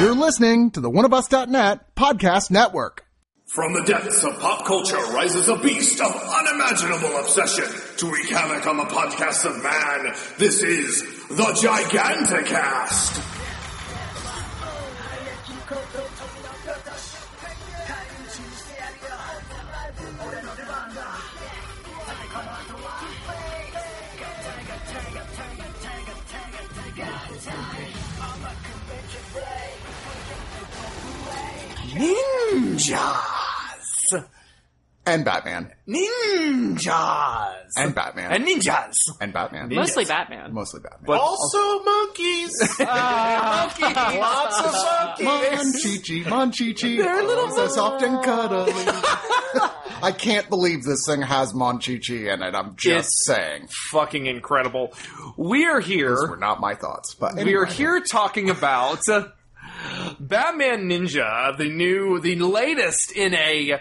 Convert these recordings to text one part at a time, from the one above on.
You're listening to the oneofus.net podcast network. From the depths of pop culture rises a beast of unimaginable obsession to wreak havoc on the podcast of man. This is the Giganticast. Ninjas! And Batman. Ninjas! And Batman. And ninjas! And Batman. Mostly Batman. Mostly Batman. But Also monkeys. Lots of monkeys. Monchichi, Monchichi. They're little so soft and cuddly. I can't believe this thing has Monchichi in it. I'm just It's- saying. fucking incredible. We are here. Those were not my thoughts, but We are here talking about uh, Batman Ninja, the new, the latest in a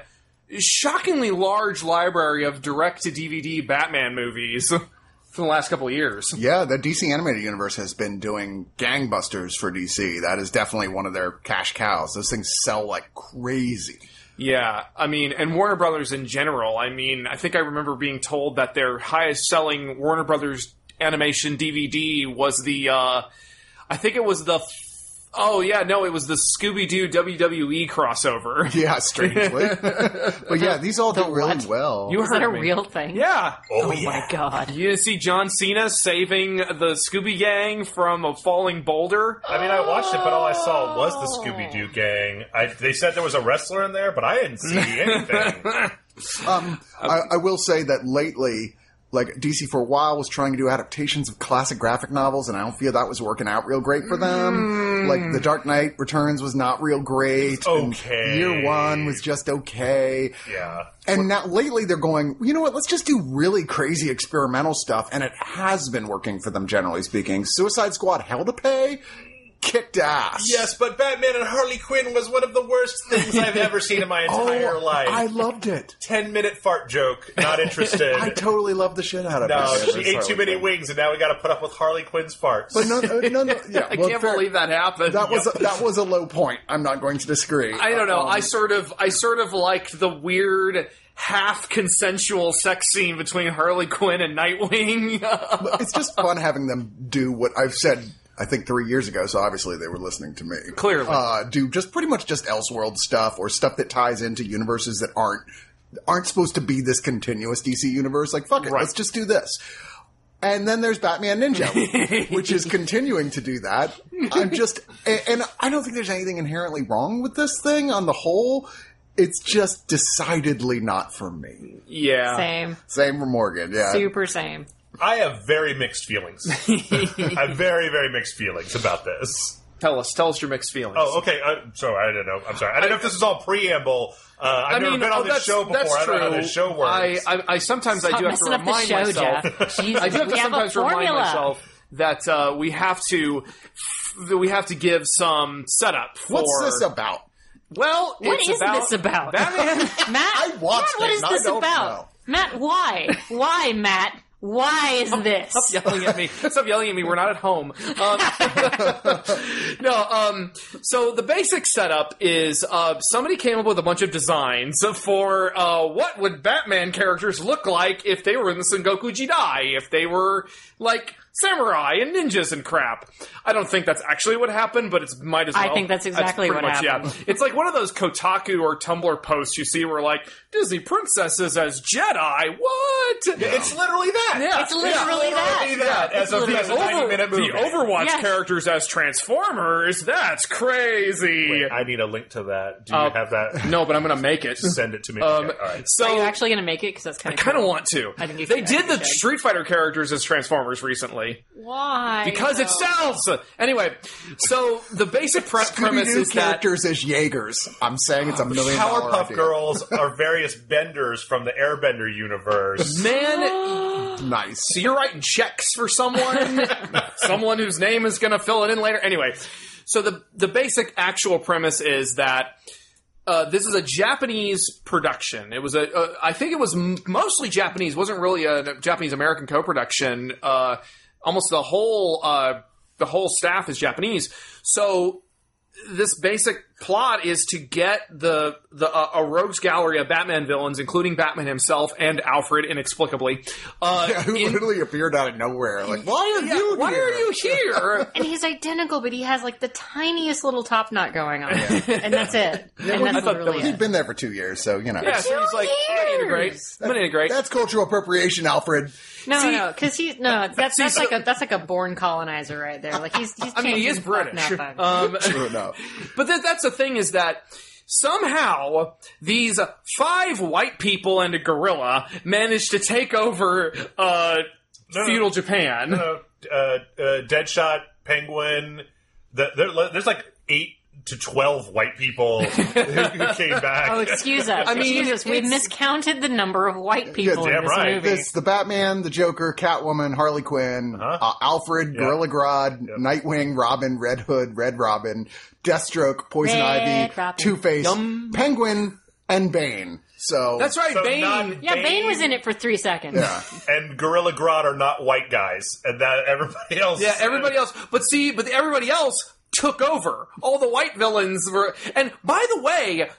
shockingly large library of direct to DVD Batman movies for the last couple of years. Yeah, the DC animated universe has been doing gangbusters for DC. That is definitely one of their cash cows. Those things sell like crazy. Yeah, I mean, and Warner Brothers in general. I mean, I think I remember being told that their highest selling Warner Brothers animation DVD was the, uh, I think it was the, oh yeah, no, it was the Scooby Doo WWE crossover. Yeah, strangely. but yeah, these all do really what? well. You Is that heard a me. real thing? Yeah. Oh, my god. You see John Cena saving the Scooby Gang from a falling boulder? I mean, I watched it, but all I saw was the Scooby Doo gang. I, they said there was a wrestler in there, but I didn't see anything. Um, I, I will say that lately, like DC for a while was trying to do adaptations of classic graphic novels, and I don't feel that was working out real great for them. Mm. Like The Dark Knight Returns was not real great. and okay. Year One was just okay. yeah. And now lately they're going, you know what, let's just do really crazy experimental stuff. And it has been working for them, generally speaking. Suicide Squad Hell to Pay kicked ass. Yes, but Batman and Harley Quinn was one of the worst things I've ever seen in my entire Oh, life. I loved it. Ten minute fart joke. Not interested. I totally loved the shit out of no, it. No, she ate too many wings, and now we got to put up with Harley Quinn's farts. But no, no, no, no yeah. I well, can't fair- believe that happened. That was a, that was a low point. I'm not going to disagree. I don't know. Um, I sort of, I sort of liked the weird half consensual sex scene between Harley Quinn and Nightwing. it's just fun having them do what I've said. I think three years ago, so obviously they were listening to me. Clearly. uh, do just pretty much just Elseworld stuff or stuff that ties into universes that aren't aren't supposed to be this continuous DC universe. Like fuck it, Right. let's just do this. And then there's Batman Ninja, which is continuing to do that. I'm just, and, and I don't think there's anything inherently wrong with this thing on the whole. It's just decidedly not for me. yeah. Same. Same for Morgan, yeah. Super same. I have very mixed feelings. I have very, very mixed feelings about this. Tell us, tell us your mixed feelings. Oh, okay. Uh, sorry, I don't know. I'm sorry. I don't know if this is all preamble. Uh, I've I never mean, been oh, on this that's, show before. that's I don't know how this show I, works. I, I sometimes I Stop do have to messing up the remind show, myself. Jeff. Jesus, I do have to we have a sometimes remind formula. myself that uh, we have to that we have to give some setup. For, What's this about? Well, What it's is about this about? Batman. Matt, I watched Matt, what it, is and I this don't about? know. Matt, why? Why, Matt? Why is this? Stop yelling at me. Stop yelling at me. We're not at home. Um, no, um, so the basic setup is uh, somebody came up with a bunch of designs for uh, what would Batman characters look like if they were in the Sengoku Jidai, if they were like samurai and ninjas and crap. I don't think that's actually what happened, but it's might as well. I think that's exactly pretty what much, happened. Yeah. It's like one of those Kotaku or Tumblr posts you see where like Disney princesses as Jedi. What? it's literally that. Yeah. It's literally that. Literally that. Yeah, As a, the, as a 90 Over- minute movie. the Overwatch Yes. characters as Transformers, that's crazy. Wait, I need a link to that. Do you Uh, have that? no, but I'm going to make it. Send it to me. Um, Okay, all right. So Are you actually going to make it? Because that's kind of. I kind of want to. I think you they should. I did think the should. Street Fighter characters as Transformers recently Why? because it sells. Anyway, so the basic pre- premise Scooby-Doo is that characters as Jaegers. I'm saying it's a million Powerpuff idea. Girls are various benders from the Airbender universe. man. Nice. So you're writing checks for someone, someone whose name is going to fill it in later. Anyway, so the the basic actual premise is that uh, this is a Japanese production. It was a, uh, I think it was m- mostly Japanese. wasn't really a Japanese American co-production. Uh, almost the whole uh, the whole staff is Japanese. So this basic plot is to get the the uh, a rogues gallery of Batman villains, including Batman himself and Alfred, inexplicably. Uh, Who in- literally appeared out of nowhere. Like, why are yeah, you why here? are you here? And he's identical, but he has like the tiniest little top knot going on, and that's it. and I that's thought that literally was- He's it. been there for two years, so, you know. yeah, so he's like, I'm gonna integrate. I'm gonna integrate. That's cultural appropriation, Alfred. No, See- no, because he's no. That's that's like a that's like a born colonizer right there. Like he's. he's I mean, he is British. nothing. Um, Oh, no. But th- that's the thing is that somehow these five white people and a gorilla managed to take over uh, no. feudal Japan. uh, uh, uh, Deadshot, Penguin. The, there's like eight to twelve white people who, who came back. Oh, excuse us. I mean, excuse us. We've miscounted the number of white people damn in this right. movie. It's the Batman, the Joker, Catwoman, Harley Quinn, Uh-huh. uh, Alfred, Gorilla Grodd, Nightwing, Robin, Red Hood, Red Robin, Deathstroke, Poison Red Ivy, Two Face, Penguin, and Bane. So That's right, So Bane. not- yeah, Bane was in it for three seconds. Yeah. and Gorilla Grodd are not white guys, and that everybody else. Yeah, everybody else. But see, but everybody else took over. All the white villains were. And by the way,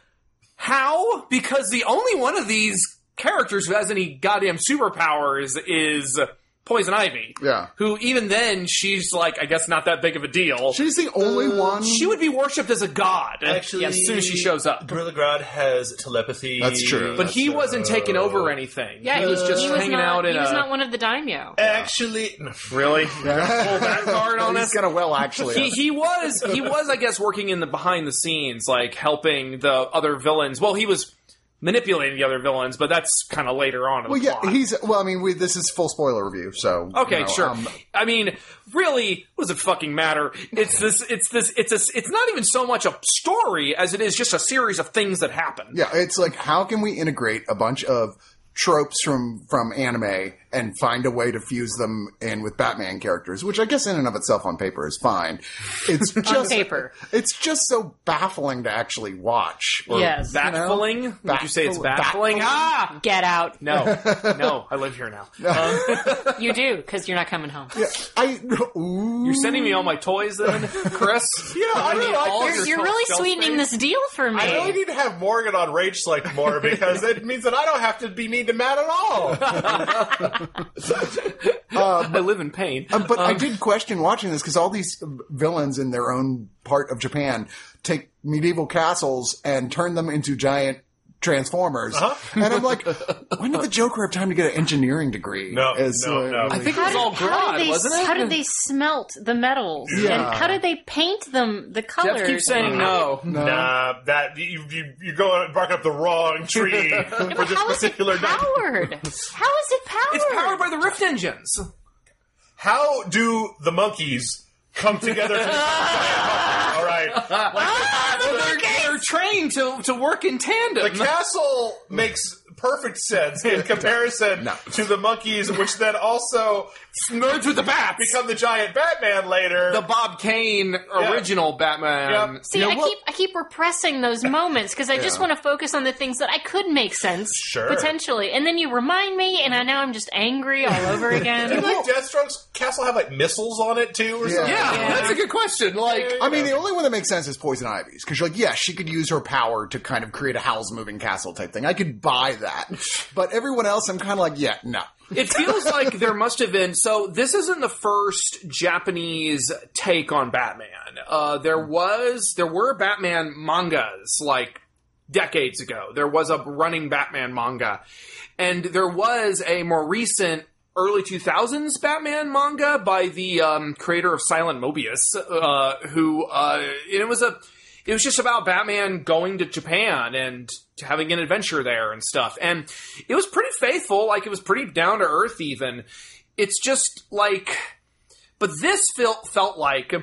how? Because the only one of these characters who has any goddamn superpowers is Poison Ivy. Yeah. Who even then she's like, I guess not that big of a deal. She's the only uh, one. She would be worshipped as a god Actually, as soon as she shows up. Gorilla Grodd has telepathy. That's true. But he wasn't taking over anything. Yeah, he was just he was hanging not, out in He was a. not one of the daimyo. Actually, no. really? Pull that card on He's us. gonna well actually. he, he was he was I guess working in the behind the scenes like helping the other villains. Well, he was manipulating the other villains, but that's kind of later on in well, the yeah, plot. he's well. I mean, we, this is full spoiler review, so Okay, you know, sure. um, I mean, really, what does it fucking matter? It's this. It's this. It's a. It's not even so much a story as it is just a series of things that happen. yeah, it's like how can we integrate a bunch of tropes from from anime and find a way to fuse them in with Batman characters, which I guess in and of itself on paper is fine. It's just paper. It's just so baffling to actually watch. or- Yes. Baffling? Would you say it's Baffling. baffling? Ah, Get out. no, no. I live here now. Um, You do, because you're not coming home. I ooh. you're sending me all my toys, then, Chris? Yeah, I know. I all think- your You're really sweetening space? this deal for me. I really need to have Morgan on Rage Select more because it means that I don't have to be mean to Matt at all. I live in pain. Um, but I did question watching this because all these villains in their own part of Japan take medieval castles and turn them into giant transformers. Uh-huh. And I'm like, when did the Joker have time to get an engineering degree? No, As, no, uh, no. I think it was did, all how Grodd, did they, wasn't it? How did they smelt the metals? Yeah. And how did they paint them, the colors? Jeff keeps saying no. Nah, that you you you go barking up the wrong tree for but this how is it particular night. powered? How is it powered? It's powered by the Rift engines. How do the monkeys come together? to All right, Well, they're, they're trained to, to work in tandem. the castle makes perfect sense in comparison to the monkeys, which then also Nerds with the bats. become the giant Batman later. the Bob Kane original Batman. Yep. See, You know I what- keep I keep repressing those moments because I just want to focus on the things that I could make sense Sure. potentially, and then you remind me, and I now I'm just angry all over again. Did like Deathstroke's castle have like missiles on it too, or Yeah. something? Yeah, Yeah. that's a good question. Like, I mean, the only one that makes sense is Poison Ivy's because you're like, yeah, she could use her power to kind of create a house moving castle type thing. I could buy that, but everyone else, I'm kind of like, yeah, no. it feels like there must have been. So this isn't the first Japanese take on Batman. Uh, there was, there were Batman mangas like decades ago. There was a running Batman manga, and there was a more recent early 2000s Batman manga by the um, creator of Silent Mobius, uh, who uh, it was a it was just about Batman going to Japan and having an adventure there and stuff. And it was pretty faithful, like it was pretty down to earth even. It's just like but this felt felt like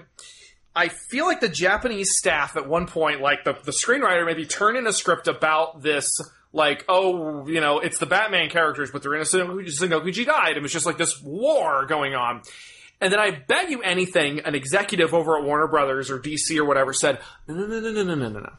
I feel like the Japanese staff at one point, like the, the screenwriter maybe turned in a script about this, like, oh, you know, it's the Batman characters, but they're in a Sengoku Jidai. It was just like this war going on. And then I bet you anything, an executive over at Warner Brothers or DC or whatever said, no, no, no, no, no, no, no, no, no.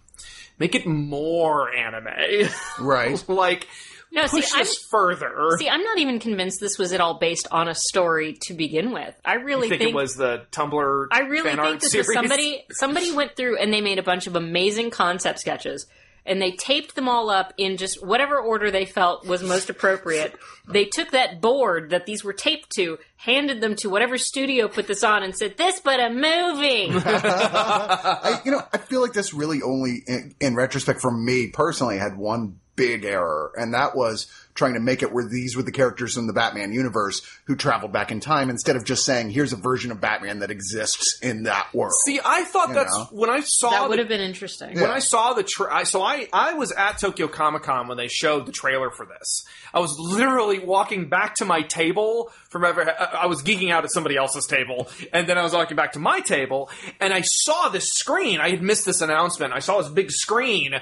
Make it more anime. Right. like, No, see, push I'm, this further. see, I'm not even convinced this was at all based on a story to begin with. I really I think, it was the Tumblr. I really fan think art this series. was somebody somebody went through and they made a bunch of amazing concept sketches and they taped them all up in just whatever order they felt was most appropriate. They took that board that these were taped to, handed them to whatever studio put this on and said, "This but a movie." I, you know, I feel like this really only, in, in retrospect, for me personally, had one big error, and that was trying to make it where these were the characters in the Batman universe who traveled back in time instead of just saying, "Here's a version of Batman that exists in that world." See, I thought You that's know. when I saw that the- would have been interesting. when I saw the tra- I, so I I was at Tokyo Comic Con when they showed the trailer for this. I was literally walking back to my table from ever I was geeking out at somebody else's table, and then I was walking back to my table, and I saw this screen. I had missed this announcement. I saw this big screen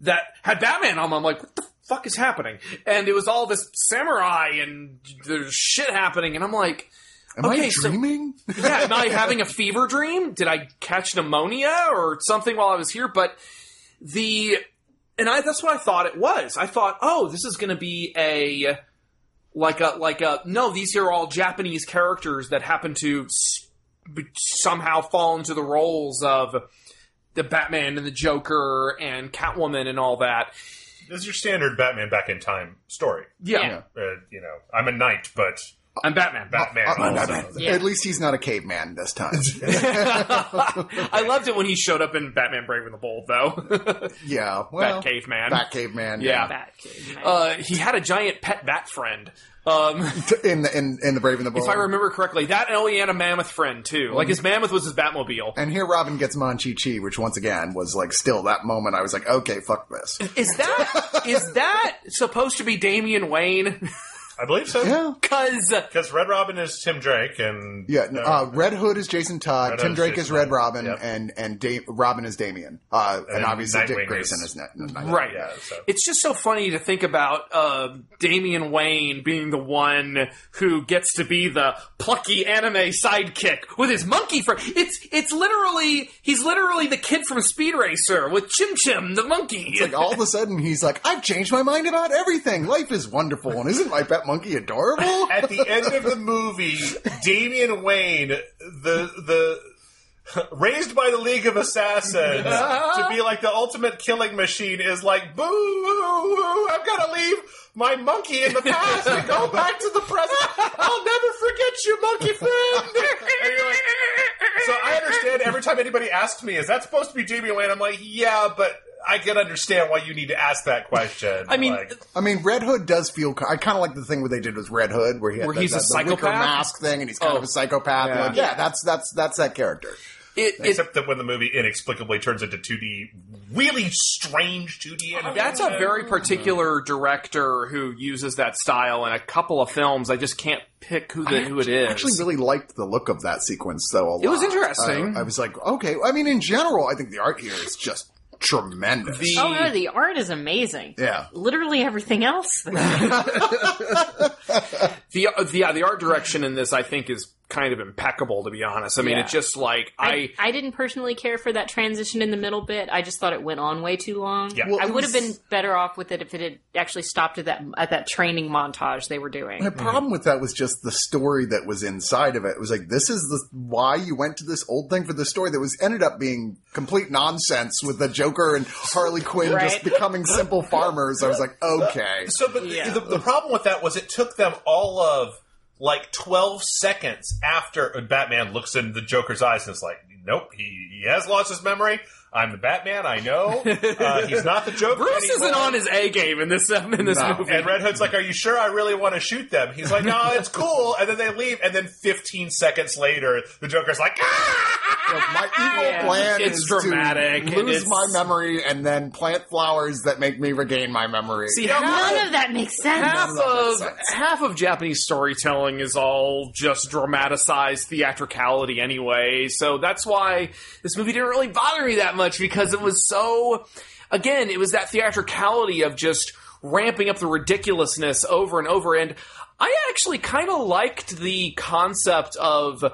that had Batman on. them. I'm like, what the fuck is happening? And it was all this samurai and there's shit happening, and I'm like. Am okay, I so- dreaming? yeah, am I having a fever dream? Did I catch pneumonia or something while I was here? But the and I that's what I thought it was. I thought, oh, this is going to be a like a like a no. These are all Japanese characters that happen to s- somehow fall into the roles of the Batman and the Joker and Catwoman and all that. This is your standard Batman back in time story. Yeah, Yeah. Uh, you know, I'm a knight, but I'm Batman. Batman Uh, also. Batman. Yeah. At least he's not a caveman this time. I loved it when he showed up in Batman Brave and the Bold, though. yeah, well, Bat caveman. Bat caveman. Yeah. Batman. Uh, he had a giant pet bat friend. Um, in the in, in the Brave and the Bold. if I remember correctly, that and oh, he had a mammoth friend too. Like his mammoth was his Batmobile. And here Robin gets Monchichi, which once again was like still that moment I was like, okay, fuck this. Is that is that supposed to be Damian Wayne? I believe so. Yeah. Because Because Red Robin is Tim Drake, and Yeah, no, uh, Red Hood is Jason Todd, Red Tim Hood's Drake Jason is Red Todd. Robin, Yep. and and da- Robin is Damian, uh, and, then obviously Dick Grayson is- is, Net- Night- right, yeah, so- it's just so funny to think about uh, Damian Wayne being the one who gets to be the plucky anime sidekick with his monkey friend. It's it's literally he's literally the kid from Speed Racer with Chim Chim the monkey. It's like all of a sudden he's like, I've changed my mind about everything. Life is wonderful, and isn't my monkey adorable? at the end of the movie, Damian Wayne, the the raised by the League of Assassins to be like the ultimate killing machine is like, boo! I've got to leave my monkey in the past and go back to the present. I'll never forget you, monkey friend. So I understand every time anybody asks me, is that supposed to be Damian Wayne? I'm like, yeah, but. I can understand why you need to ask that question. I mean, Like- I mean, Red Hood does feel. I kind of like the thing where they did with Red Hood, where he had Where the, he's the, a the wicker psychopath? mask thing, and he's kind Oh. of a psychopath. Yeah. Like, yeah, that's that's that's that character. it, it, Except that when the movie inexplicably turns into 2D, really strange 2D animation. That's a very particular director who uses that style in a couple of films. I just can't pick who the, who it is. I actually really liked the look of that sequence, though. A lot. It was interesting. Uh, I was like, okay. I mean, in general, I think the art here is just tremendous. The- Oh no, the art is amazing. yeah. Literally everything else. the uh, the yeah, the art direction in this I think is kind of impeccable to be honest. I mean, Yeah. it's just like I, I I didn't personally care for that transition in the middle bit. I just thought it went on way too long. Yeah. Well, I it would have been better off with it if it had actually stopped at that at that training montage they were doing. My problem with that was just the story that was inside of it. It was like, this is the why you went to this old thing for the story that was ended up being complete nonsense with the Joker and Harley Quinn just becoming simple farmers. I was like, okay. So, but Yeah. the, the problem with that was it took them all of like 12 seconds after Batman looks in the Joker's eyes and is like, nope, he, he has lost his memory. I'm the Batman, I know. Uh, he's not the Joker. Bruce anymore. isn't on his A game in this um, in this No. movie. And Red Hood's like, "Are you sure I really want to shoot them?" He's like, "No, it's cool." And then they leave, and then 15 seconds later, the Joker's like, "Ah!" Look, my evil Yeah. plan It's is dramatic, to lose it's- my memory and then plant flowers that make me regain my memory. See, None of that makes sense. half None of that makes sense. half of Japanese storytelling is all just dramatized theatricality anyway. So that's why this movie didn't really bother me that much because it was so. Again, it was that theatricality of just ramping up the ridiculousness over and over. And I actually kind of liked the concept of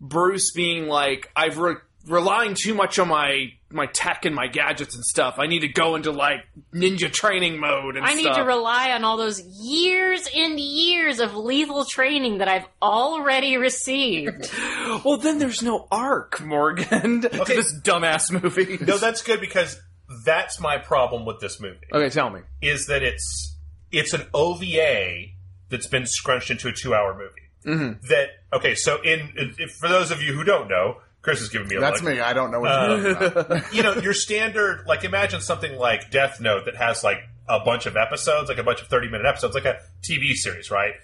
Bruce being like, I've re- relying too much on my my tech and my gadgets and stuff. I need to go into like ninja training mode and I need to rely on all those years and years of lethal training that I've already received. well, then there's no arc, Morgan, to Okay. this dumbass movie. No, that's good because that's my problem with this movie. okay, tell me. Is that it's it's an OVA that's been scrunched into a two-hour movie. Mm-hmm. That okay, so in if, for those of you who don't know, Chris is giving me a That's look. me. I don't know what you're talking um, about. you know, your standard, like imagine something like Death Note that has like a bunch of episodes, like a bunch of 30 minute episodes, like a TV series, right?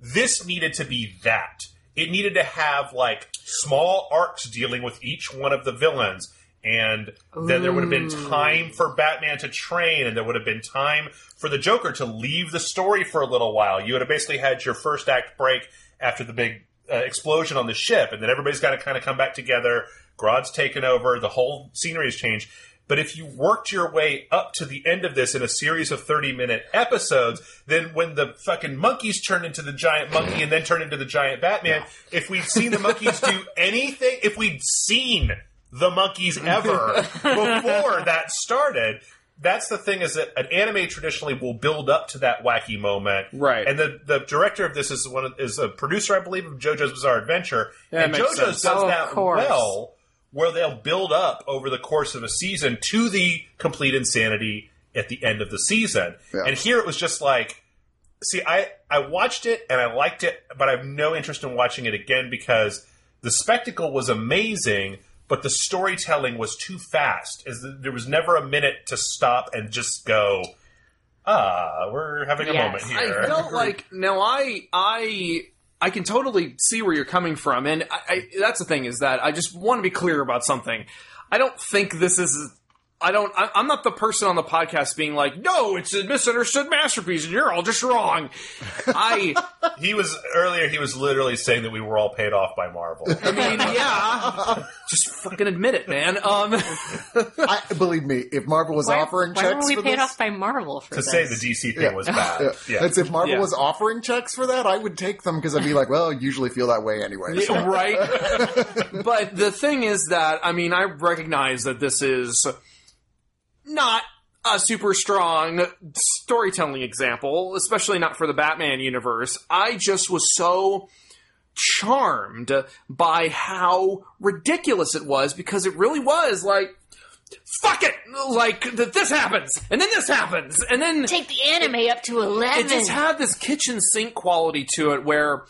This needed to be that. It needed to have like small arcs dealing with each one of the villains. And then there would have been time for Batman to train, and there would have been time for the Joker to leave the story for a little while. You would have basically had your first act break after the big uh, explosion on the ship, and then everybody's got to kind of come back together. Grodd's taken over, the whole scenery has changed. But if you worked your way up to the end of this in a series of 30 minute episodes, then when the fucking monkeys turn into the giant monkey and then turn into the giant Batman, if we'd seen the monkeys do anything, if we'd seen the monkeys ever before that started, that's the thing is that an anime traditionally will build up to that wacky moment. Right. And the, the director of this is one of, is a producer, I believe, of JoJo's Bizarre Adventure. Yeah, and JoJo's sense. does Oh, that well where they'll build up over the course of a season to the complete insanity at the end of the season. Yeah. And here it was just like, see, I, I watched it and I liked it, but I have no interest in watching it again because the spectacle was amazing, but the storytelling was too fast. As the, there was never a minute to stop and just go, ah, we're having a Yes. moment here. I felt like now I I I can totally see where you're coming from, and I, I, that's the thing is that I just want to be clear about something. I don't think this is. I don't. I, I'm not the person on the podcast being like, "No, it's a misunderstood masterpiece, and you're all just wrong." I, he was earlier. He was literally saying that we were all paid off by Marvel. I mean, yeah, just fucking admit it, man. Um, I, believe me, if Marvel was Why, offering why checks were we paid this, off by Marvel for to this? say the DC thing was bad. yeah. Yeah. That's if Marvel Yeah. was offering checks for that, I would take them because I'd be like, well, I usually feel that way anyway. So- right? but the thing is that I mean, I recognize that this is not a super strong storytelling example, especially not for the Batman universe. I just was so charmed by how ridiculous it was because it really was like fuck it like that this happens and then this happens and then Take the anime up to eleven. it just had this kitchen sink quality to it where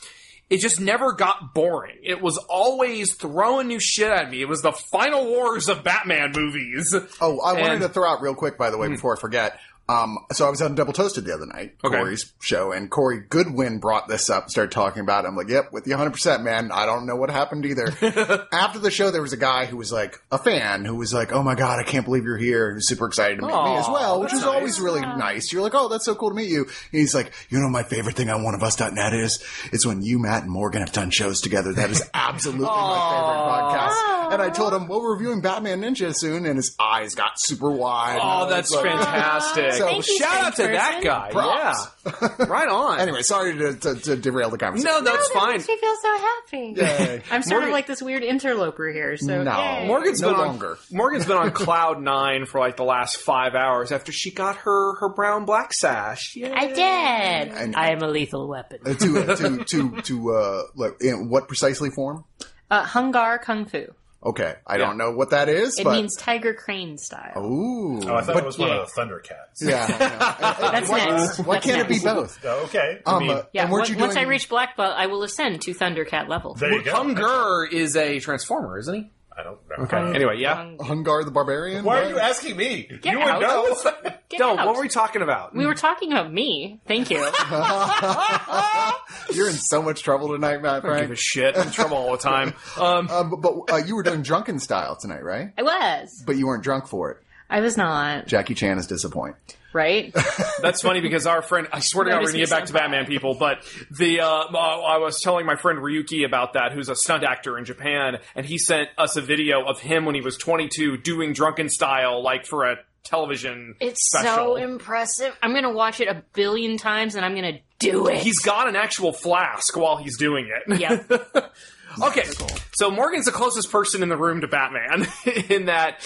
it just never got boring. It was always throwing new shit at me. It was the final wars of Batman movies. Oh, I wanted to throw out real quick, by the way, hmm. before I forget. Um, so I was on Double Toasted the other night, Okay. Corey's show, and Corey Goodwin brought this up, started talking about it. I'm like, yep, with you 100%, man. I don't know what happened either. After the show, there was a guy who was like, a fan, who was like, oh my God, I can't believe you're here. He was super excited to meet me as well, which is always really nice. You're like, oh, that's so cool to meet you. And he's like, you know, my favorite thing on oneofus.net is, it's when you, Matt, and Morgan have done shows together. That is absolutely my favorite podcast. And I told him, well, we're reviewing Batman Ninja soon, and his eyes got super wide. Oh, And I was that's like, fantastic. So- Thank you, Shout out to Spokesperson. that guy. Props. Yeah. right on. Anyway, sorry to, to, to derail the conversation. no, that's that fine. makes me feel so happy. Yay. I'm sort Morgan- of like this weird interloper here. So No. yay. Morgan's No been longer. on Morgan's been on cloud nine for like the last five hours after she got her her brown black sash. Yeah, I did. And- I am a lethal weapon. Uh, to to to to uh, like in what precisely form? Uh, Hung Gar Kung Fu. Okay, I don't know what that is, It but means tiger crane style. ooh, Oh, I thought but, it was one of the Thundercats. yeah. yeah. That's why next. why That's can't it be both? Oh, okay. Um, mean- uh, Yeah, and weren't once, once I reach black belt, I will ascend to Thundercat level. there you go. Hunger is a transformer, isn't he? I don't know. Okay. Anyway, yeah. Hung- Hungar the Barbarian? Why are you asking me? Get you would out. know. Get Don't. out. What were we talking about? we were talking about me. Thank you. You're in so much trouble tonight, Matt I don't give Frank. a shit. I'm in trouble all the time. Um, Um, but but uh, you were doing drunken style tonight, right? I was. But you weren't drunk for it. I was not. Jackie Chan is disappointed. Right? That's funny because our friend, I swear to God, we're going to get back to Batman people, but the, uh, uh, I was telling my friend Ryuki about that, who's a stunt actor in Japan, and he sent us a video of him when he was 22 doing drunken style, like for a television It's special. so impressive. I'm going to watch it a billion times and I'm going to do it. He's got an actual flask while he's doing it. Yep. Okay, so Morgan's the closest person in the room to Batman in that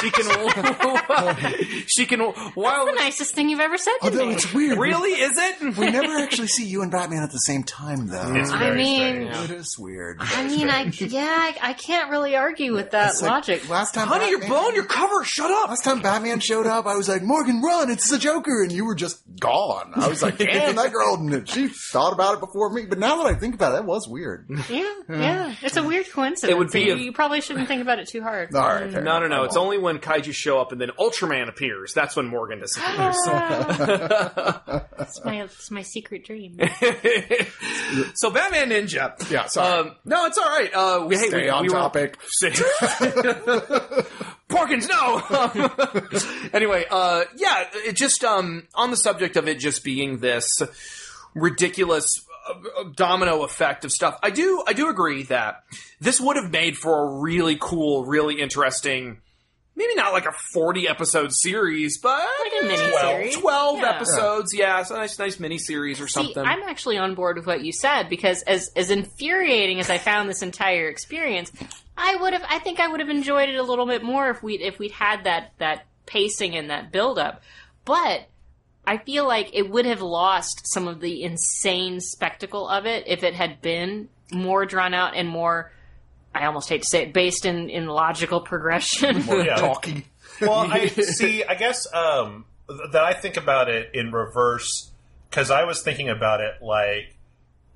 she can she can while the nicest thing you've ever said to oh, Although me. it's weird. really is it? We never actually see you and Batman at the same time, though. It's I very mean, strange. It is weird. I mean, I yeah, I, I can't really argue with that It's like, logic. Last time, Honey, you're Batman- blowing your cover. Shut up. Last time Batman showed up, I was like, Morgan, run! It's the Joker, and you were just gone. I was like, damn, that girl, and she thought about it before me. But now that I think about it, that was weird. Yeah, yeah, it's a weird coincidence. It would be You, a- you probably shouldn't think about it too hard. All right, fair No, no, no. It's only when kaiju show up and then Ultraman appears. That's when Morgan disappears. Ah. it's my it's my secret dream. so Batman Ninja. Yeah, sorry. Um, no, it's all right. Uh, we, hey, Stay we, on we were- topic. Porkins, no. anyway, uh, yeah, it just um, on the subject of it just being this ridiculous domino effect of stuff. I do, I do agree that this would have made for a really cool, really interesting. Maybe not like a forty episode series, but Like a miniseries. twelve Yeah. episodes. Yeah, it's a nice, nice mini series or See, something. I'm actually on board with what you said because as as infuriating as I found this entire experience, I would have I think I would have enjoyed it a little bit more if we would if we'd had that that pacing and that build up. But I feel like it would have lost some of the insane spectacle of it if it had been more drawn out and more I almost hate to say it based in in logical progression. Yeah. Talky. well, I see. I guess um, th- that I think about it in reverse because I was thinking about it like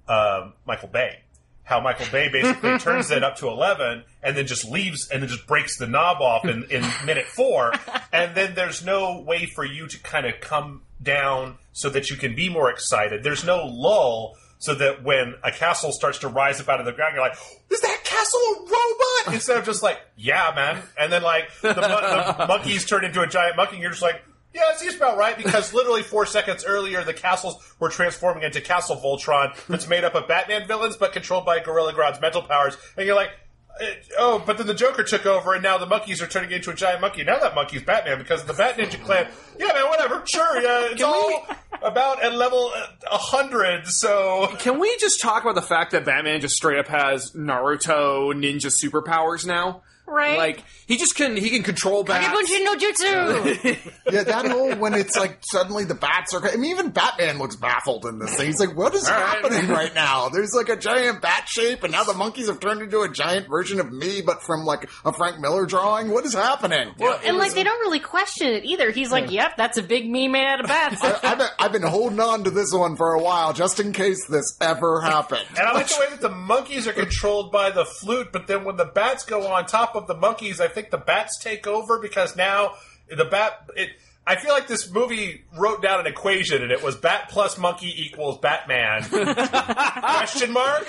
um, Michael Bay. How Michael Bay basically turns it up to eleven and then just leaves and then just breaks the knob off in, in minute four, and then there's no way for you to kind of come down so that you can be more excited. There's no lull. So that when a castle starts to rise up out of the ground, you're like, "Is that castle a robot?" Instead of just like, "Yeah, man," and then like the, the monkeys turn into a giant monkey, and you're just like, "Yeah, it seems about right." Because literally four seconds earlier, the castles were transforming into Castle Voltron, that's made up of Batman villains but controlled by Gorilla Grodd's mental powers, and you're like. Eh, Oh, but then the Joker took over, and now the monkeys are turning into a giant monkey. Now that monkey's Batman because of the Bat Ninja Clan. Yeah, man, whatever. Sure, yeah, it's all about at level uh, a hundred. So Can we just talk about the fact that Batman just straight up has Naruto ninja superpowers now? Right. Like he just can he can control bats. Kagebunshin no jutsu. Yeah, that whole when it's like suddenly the bats are. I mean, even Batman looks baffled in this thing. He's like, "What is right. happening right now?" There's like a giant bat shape, and now the monkeys have turned into a giant version of me, but from like a Frank Miller drawing. What is happening? and like they don't really question it either. He's like, "Yep, that's a big me made out of bats." I, I've, been, I've been holding on to this one for a while, just in case this ever happened. And I like the way that the monkeys are controlled by the flute, but then when the bats go on top of the monkeys, I think the bats take over because now the bat. It, I feel like this movie wrote down an equation, and it was bat plus monkey equals Batman. Question mark?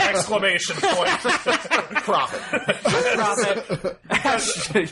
Exclamation point. Profit.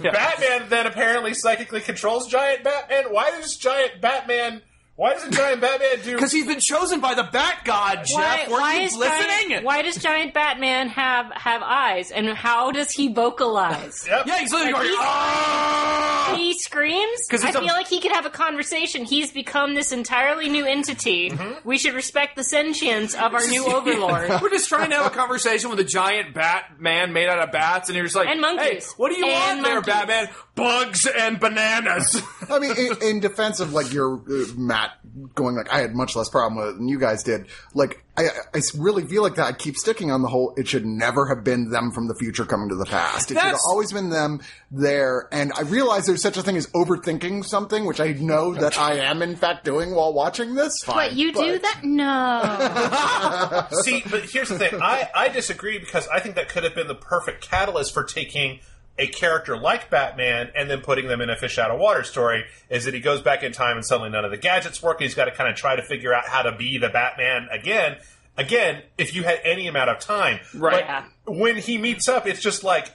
Yeah. Batman then apparently psychically controls giant Batman. Why does giant Batman? Why doesn't giant Batman do? Because he's been chosen by the Bat God, Jeff. why, Weren't why you is listening? Giant, why does giant Batman have have eyes, and how does he vocalize? Yep. Yeah, he's literally Like, going. he's- "Ah!" He screams. I he's a- feel like he could have a conversation. He's become this entirely new entity. Mm-hmm. We should respect the sentience of our new overlord. We're just trying to have a conversation with a giant Batman made out of bats, and you're just like, And monkeys. Hey, what do you And want there. Batman? Bugs and bananas. I mean, in, in defense of like your uh, Matt going like I had much less problem with it than you guys did. Like I, I really feel like that. I keep sticking on the whole. It should never have been them from the future coming to the past. It should have always been them there. And I realize there's such a thing as overthinking something, which I know that I am in fact doing while watching this. Fine, But you do that? No. See, but here's the thing. I, I disagree because I think that could have been the perfect catalyst for taking a character like Batman and then putting them in a fish out of water story. Is that he goes back in time and suddenly none of the gadgets work. And he's got to kind of try to figure out how to be the Batman again. Again, if you had any amount of time, Right. But when he meets up, it's just like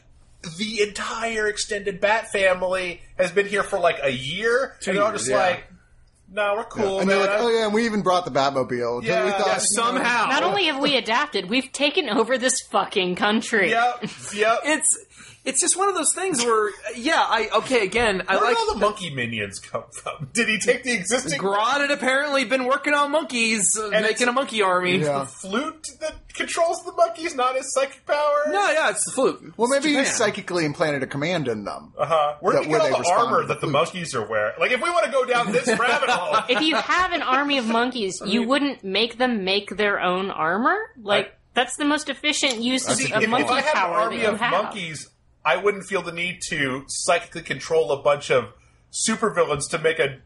the entire extended Bat family has been here for like a year, and they're all years, just yeah. like. no, we're cool, and man. they're like, oh yeah, and we even brought the Batmobile. Yeah, we thought, yeah, you know, Somehow. Not only have we adapted, we've taken over this fucking country. Yep, yep. it's it's just one of those things where yeah I okay again I Where like did all the monkey minions come from? Did he take the existing Grodd had apparently been working on monkeys, uh, it's- making a monkey army. Yeah. flute that controls the monkeys, not his psychic power? No, yeah, it's the flute. Well, maybe It's he Japan. psychically implanted a command in them. Uh-huh. Where That- did he where get they all the respond armor to that the the monkeys are wearing? Like, if we want to go down this rabbit hole, If you have an army of monkeys, you wouldn't make them make their own armor? Like, that's the most efficient use of, See, of if, monkey if I had an power army that you of have. monkeys, I wouldn't feel the need to psychically control a bunch of supervillains to make a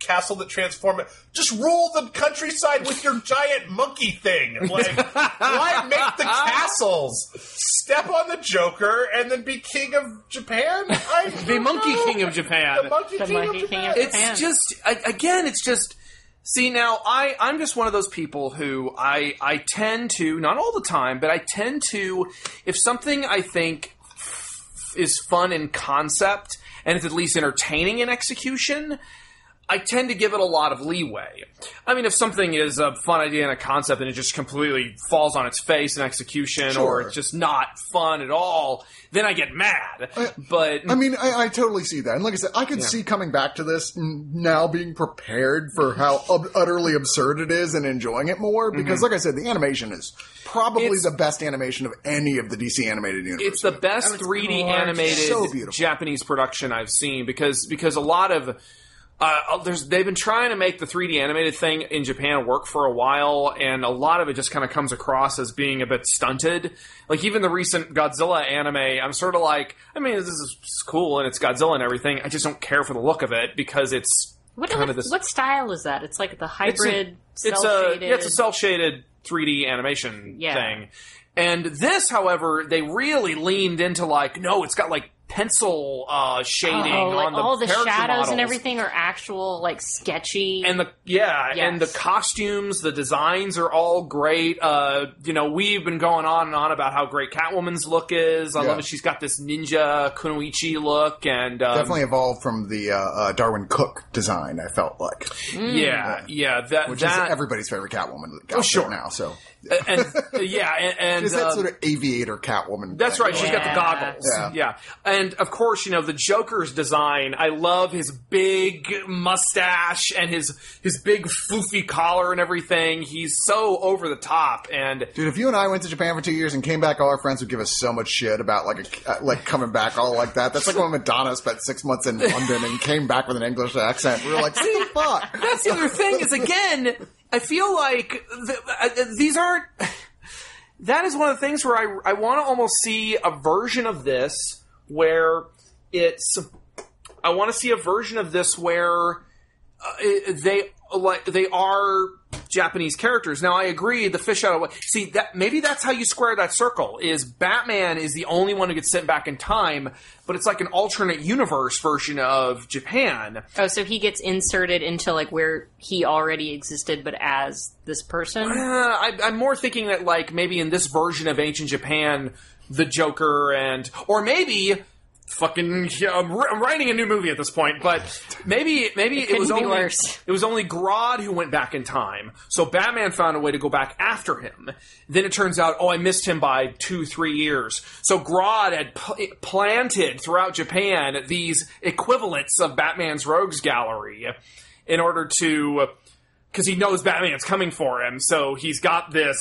castle that transform it. Just rule the countryside with your giant monkey thing. Like, why make the castles? Step on the Joker and then be king of Japan? I The Monkey King of Japan. The monkey The king Monkey of King Japan. it's just I, again it's just see now i i'm just one of those people who i i tend to not all the time but i tend to if something i think f- is fun in concept and it's at least entertaining in execution I tend to give it a lot of leeway. I mean, if something is a fun idea and a concept and it just completely falls on its face in execution, or it's just not fun at all, then I get mad. but I mean, I, I totally see that, and like I said, I could see coming back to this n- now, being prepared for how ob- utterly absurd it is, and enjoying it more. Because, like I said, the animation is probably Mm-hmm. It's- the best animation of any of the DC animated universe. it's the best 3D animated So. Japanese production I've seen because because a lot of uh, there's they've been trying to make the 3D animated thing in Japan work for a while, and a lot of it just kind of comes across as being a bit stunted. Like even the recent Godzilla anime, I'm sort of like, I mean, this is cool and it's Godzilla and everything. I just don't care for the look of it because it's What, kind what, of this. what style is that? It's like the it's a, hybrid, it's a yeah, it's a cell shaded 3D animation Yeah. thing. And this, however, they really leaned into like, no, it's got like pencil uh, shading Oh, like on the all the shadows models. and everything are actual, like sketchy. And the yeah, and the costumes, the designs are all great. Uh, you know, we've been going on and on about how great Catwoman's look is. I Yeah. love it. She's got this ninja kunoichi look, and um, definitely evolved from the uh, uh, Darwyn Cooke design. I felt like, yeah, yeah. That which that is everybody's favorite Catwoman outfit Oh, sure. now. So, and uh, yeah, and, and is that um, sort of aviator Catwoman? That's thing. right. She's got the goggles. Yeah. Yeah. And of course, you know, the Joker's design. I love his big mustache and his his big floofy collar and everything. He's so over the top and Dude, if you and I went to Japan for two years and came back, all our friends would give us so much shit about like a, uh, like coming back all like that. That's like when Madonna spent six months in London and came back with an English accent. We were like, what the fuck? that's the other thing is again, I feel like th- uh, these aren't. That is one of the things where I I want to almost see a version of this where it's. I want to see a version of this where uh, it- they like they are Japanese characters. Now I agree. The fish out of see that maybe that's how you square that circle. Is Batman is the only one who gets sent back in time, but it's like an alternate universe version of Japan. oh, so he gets inserted into like where he already existed, but as this person. Uh, I, I'm more thinking that like maybe in this version of ancient Japan, the Joker and or maybe fucking yeah, I'm, ri- I'm writing a new movie at this point, but maybe maybe it, couldn't was only worse. it was only Grodd who went back in time. So Batman found a way to go back after him. Then it turns out, oh, I missed him by two three years. So Grodd had pl- planted throughout Japan these equivalents of Batman's Rogues Gallery in order to because he knows Batman's coming for him. So he's got this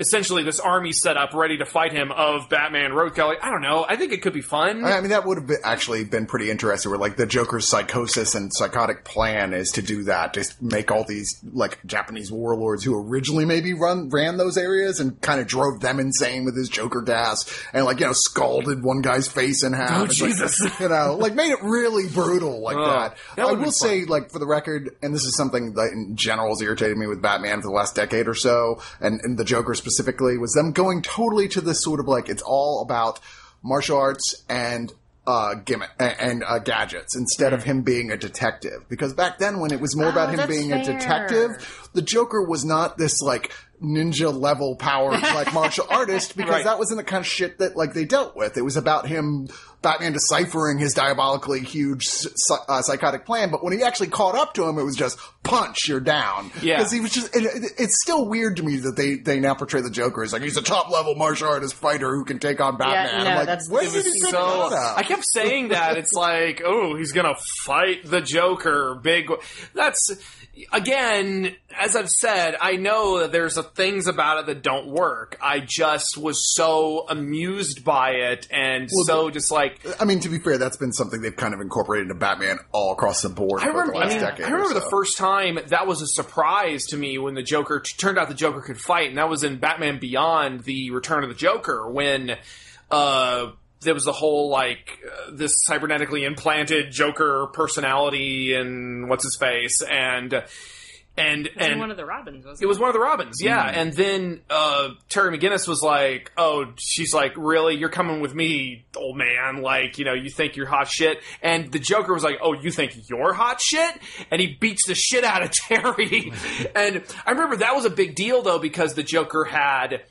essentially this army set up ready to fight him of Batman Rogues Gallery. I don't know. I think it could be fun. I mean, that would have been, actually been pretty interesting. Where like the Joker's psychosis and psychotic plan is to do that, just make all these like Japanese warlords who originally maybe run ran those areas and kind of drove them insane with his Joker gas and like you know scalded one guy's face in half. Oh, It's like, Jesus. you know, like made it really brutal like Oh, that. that I would've will say, like for the record, and this is something that in general has irritated me with Batman for the last decade or so, and, and the Joker specifically, was them going totally to this sort of like it's all about martial arts and uh, gimmick and, uh, gadgets instead of him being a detective. Because back then, when it was more about him being a detective, the Joker was not this like ninja level power like martial artist because Right. that wasn't the kind of shit that like they dealt with. It was about him, Batman deciphering his diabolically huge uh, psychotic plan. But when he actually caught up to him, it was just punch, you're down. Yeah. because he was just. It, it- it's still weird to me that they they now portray the Joker as like he's a top level martial artist fighter who can take on Batman. no, I'm like, that's- when it did he pick So that? I kept saying that it's like, oh, he's gonna fight the Joker. Big. That's again, as I've said, I know that there's a, things about it that don't work. I just was so amused by it and so just like I mean, to be fair, that's been something they've kind of incorporated into Batman all across the board. I remember, the last I, mean, decade I remember the first time that was a surprise to me when the Joker t- turned out the Joker could fight, and that was in Batman Beyond: The Return of the Joker when uh, there was the whole like uh, this cybernetically implanted Joker personality and what's his face and and And and one of the Robins was it was one of the Robins, yeah. And then uh, Terry McGinnis was like, "Oh, she's like, really? You're coming with me, old man? Like, you know, you think you're hot shit?" And the Joker was like, "Oh, you think you're hot shit?" And he beats the shit out of Terry. and I remember that was a big deal though because the Joker had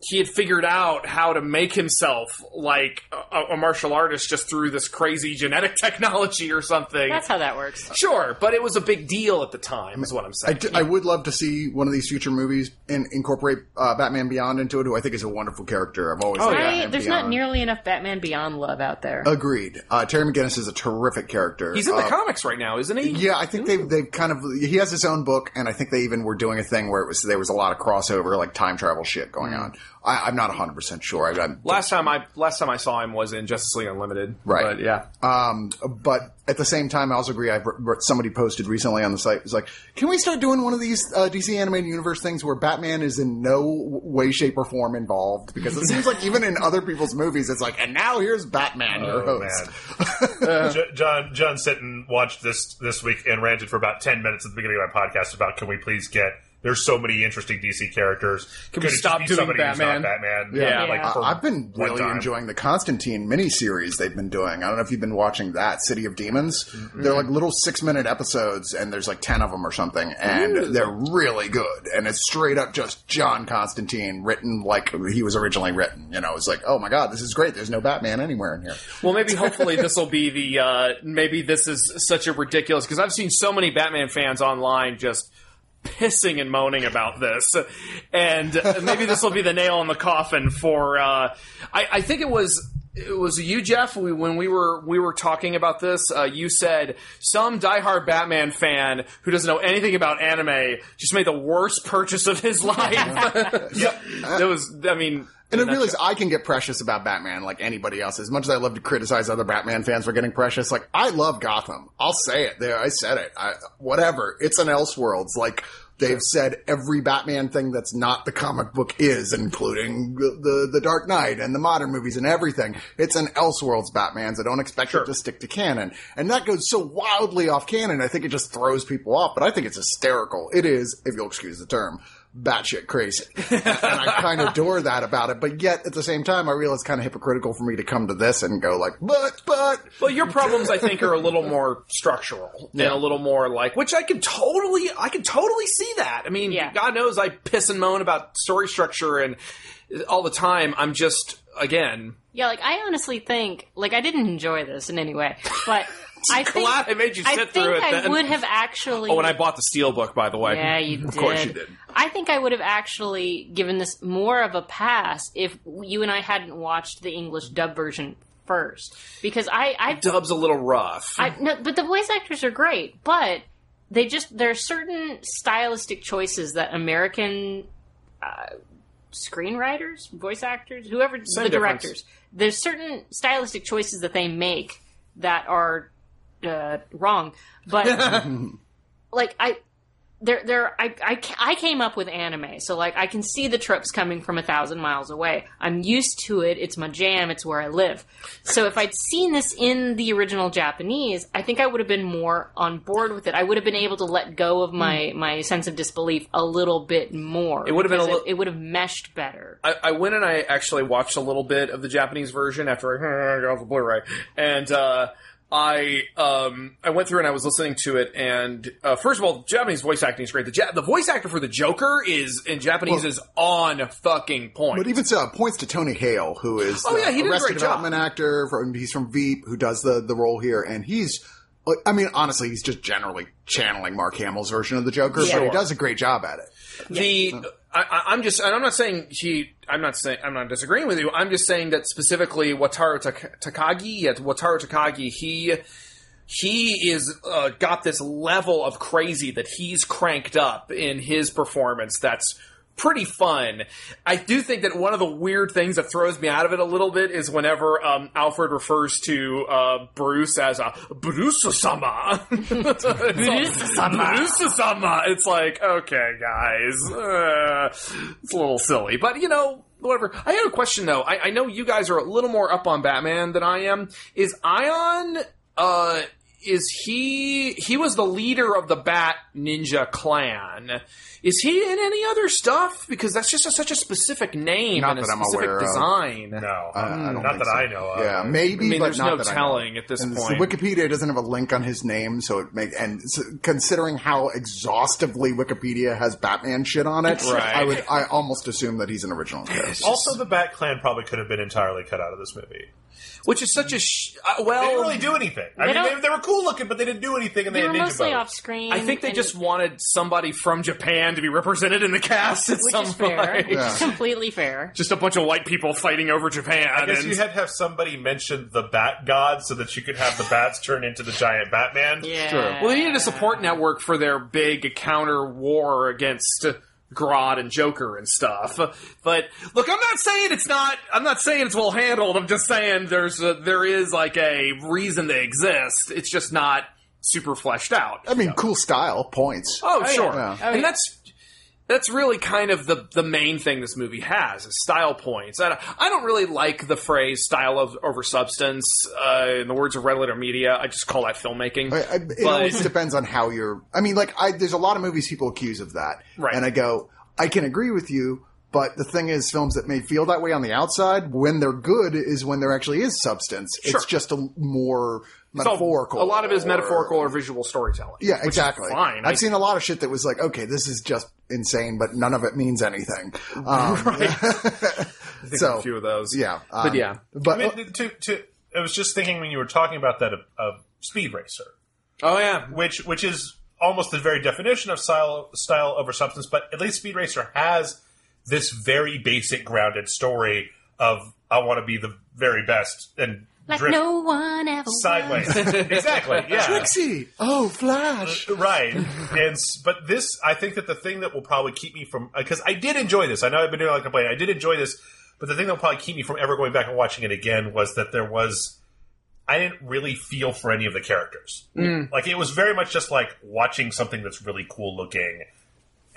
he had figured out how to make himself like a, a martial artist just through this crazy genetic technology or something. That's how that works. Sure, but it was a big deal at the time, is what I'm I, saying. I would love to see one of these future movies and incorporate uh, Batman Beyond into it, who I think is a wonderful character. I've always liked Right? Batman There's not nearly enough Batman Beyond love out there. Agreed. Uh, Terry McGinnis is a terrific character. He's in the Uh, comics right now, isn't he? Yeah, I think they've they've kind of he has his own book, and I think they even were doing a thing where it was there was a lot of crossover, like time travel shit going on. I, I'm not 100 percent sure. I, I'm, Last time I last time I saw him was in Justice League Unlimited. Right. But yeah. Um, but at the same time, I also agree. I've somebody posted recently on the site was like, "Can we start doing one of these uh, DC animated universe things where Batman is in no way, shape, or form involved?" Because it seems like even in other people's movies, it's like, "And now here's Batman, your Oh, host." man. John John Sitton watched this this week and ranted for about ten minutes at the beginning of my podcast about can we please get there's so many interesting DC characters. Can Could we it just stop be doing somebody who's Batman? not Batman? Yeah. like Yeah. for I- I've been really time. enjoying the Constantine miniseries they've been doing. I don't know if you've been watching that, City of Demons. They're like little six minute episodes, and there's like 10 of them or something, and they're really good. And it's straight up just John Constantine written like he was originally written. You know, it's like, oh my god, this is great. There's no Batman anywhere in here. Well, maybe hopefully this will be the uh, maybe this is such a ridiculous because I've seen so many Batman fans online just pissing and moaning about this, and maybe this will be the nail in the coffin for. Uh, I, I think it was. It was you, Jeff. We, when we were we were talking about this, uh, you said some diehard Batman fan who doesn't know anything about anime just made the worst purchase of his life. yep, that was. I mean, And I realize I can get precious about Batman like anybody else. As much as I love to criticize other Batman fans for getting precious, like I love Gotham. I'll say it. There, I said it. I, whatever. It's an Elseworlds. Like they've said, every Batman thing that's not the comic book is, including the the, the Dark Knight and the modern movies and everything. It's an Elseworlds Batman. So don't expect it to stick to canon. And that goes so wildly off canon. I think it just throws people off. But I think it's hysterical. It is, if you'll excuse the term. Batshit crazy, and I kind of adore that about it. But yet, at the same time, I realize it's kind of hypocritical for me to come to this and go like, "But, but." Well, your problems, I think, are a little more structural and a little more like, which I can totally, I can totally see that. I mean, Yeah. God knows I piss and moan about story structure and all the time. I'm just, again, Yeah, like I honestly think, like I didn't enjoy this in any way, but I think glad I made you I sit think through it. I then. would have actually. Oh, and I bought the steel book, by the way. Yeah, you did. Of course you did. I think I would have actually given this more of a pass if you and I hadn't watched the English dub version first, because I, I, Dub's a little rough. I no, but the voice actors are great, but they just there are certain stylistic choices that American uh, screenwriters, voice actors, whoever Same the difference. directors, there's certain stylistic choices that they make that are uh, wrong, but like I. There, there. I, I, I came up with anime, so like I can see the tropes coming from a thousand miles away. I'm used to it. It's my jam. It's where I live. So if I'd seen this in the original Japanese, I think I would have been more on board with it. I would have been able to let go of my my sense of disbelief a little bit more. Hmm. It would have been a little- It, it would have meshed better. I, I went and I actually watched a little bit of the Japanese version after I got off the Blu-ray, and uh, I um I went through and I was listening to it, and uh, first of all, Japanese voice acting is great. The ja- the voice actor for the Joker is in Japanese Well- is on fucking point. But even so, points to Tony Hale, who is Oh, the yeah, he did a great job. Actor. From, he's from Veep, who does the the role here, and he's. I mean, honestly, he's just generally channeling Mark Hamill's version of the Joker, but he does a great job at it. the I- I'm just and I'm not saying he I'm not saying I'm not disagreeing with you. I'm just saying that specifically Wataru Tak- Takagi, Wataru Takagi, he he is uh, got this level of crazy that he's cranked up in his performance. That's pretty fun. I do think that one of the weird things that throws me out of it a little bit is whenever um, Alfred refers to uh, Bruce as a Bruce-sama. Bruce-sama. Bruce-sama. It's like, okay, guys. Uh, it's a little silly. But, you know, whatever. I have a question, though. I, I know you guys are a little more up on Batman than I am. Is Ion... Uh, is he he was the leader of the Bat Ninja clan? Is he in any other stuff? Because that's just a, such a specific name Not and a that I'm specific aware of. design. No, Uh, I don't not that so. I know of. Yeah, maybe, I mean, but there's not no that telling at this and so point. Wikipedia doesn't have a link on his name, so it make and so considering how exhaustively Wikipedia has Batman shit on it, Right. I would I almost assume that he's an original character. Also, the Bat Clan probably could have been entirely cut out of this movie. Which is such a sh- uh, They didn't really do anything. I They mean, they, they were cool looking, but they didn't do anything, and they, They were had ninja mostly off screen. I think they just wanted somebody from Japan to be represented in the cast at which some is fair, point. which Yeah. is completely fair. Just a bunch of white people fighting over Japan. I guess and you had to have somebody mention the Bat God so that you could have the bats turn into the giant Batman. Yeah. Sure. well, they needed a support network for their big counter war against Grodd and Joker and stuff. But look, I'm not saying it's not. I'm not saying it's well handled. I'm just saying there's a, there is like a reason they exist. It's just not super fleshed out. I mean, cool style points. Oh, oh sure. Yeah. Oh, and that's that's really kind of the the main thing this movie has is style points. I don't, I don't really like the phrase "style of, over substance." Uh, in the words of Red Letter Media, I just call that filmmaking. I, I, it But- always depends on how you're. I mean, like, I, there's a lot of movies people accuse of that, Right. And I go, I can agree with you, but the thing is, films that may feel that way on the outside, when they're good, is when there actually is substance. Sure. It's just a more So, metaphorical. a lot of it is or- metaphorical or visual storytelling. Yeah, which is exactly. fine. I- I've seen a lot of shit that was like, okay, this is just insane, but none of it means anything. Um, think so a few of those. yeah, but um, yeah. but I mean, to, to, I was just thinking when you were talking about that of, of Speed Racer, Oh yeah. which which is almost the very definition of style style over substance. But at least Speed Racer has this very basic, grounded story of I want to be the very best and Like drift no one ever sideways. exactly. Yeah. Trixie, oh Flash, uh, Right, and but this, I think that the thing that will probably keep me from uh, because I did enjoy this. I know I've been doing a lot of complaining. I did enjoy this, but the thing that will probably keep me from ever going back and watching it again was that there was. I didn't really feel for any of the characters. Mm. Like it was very much just like watching something that's really cool looking,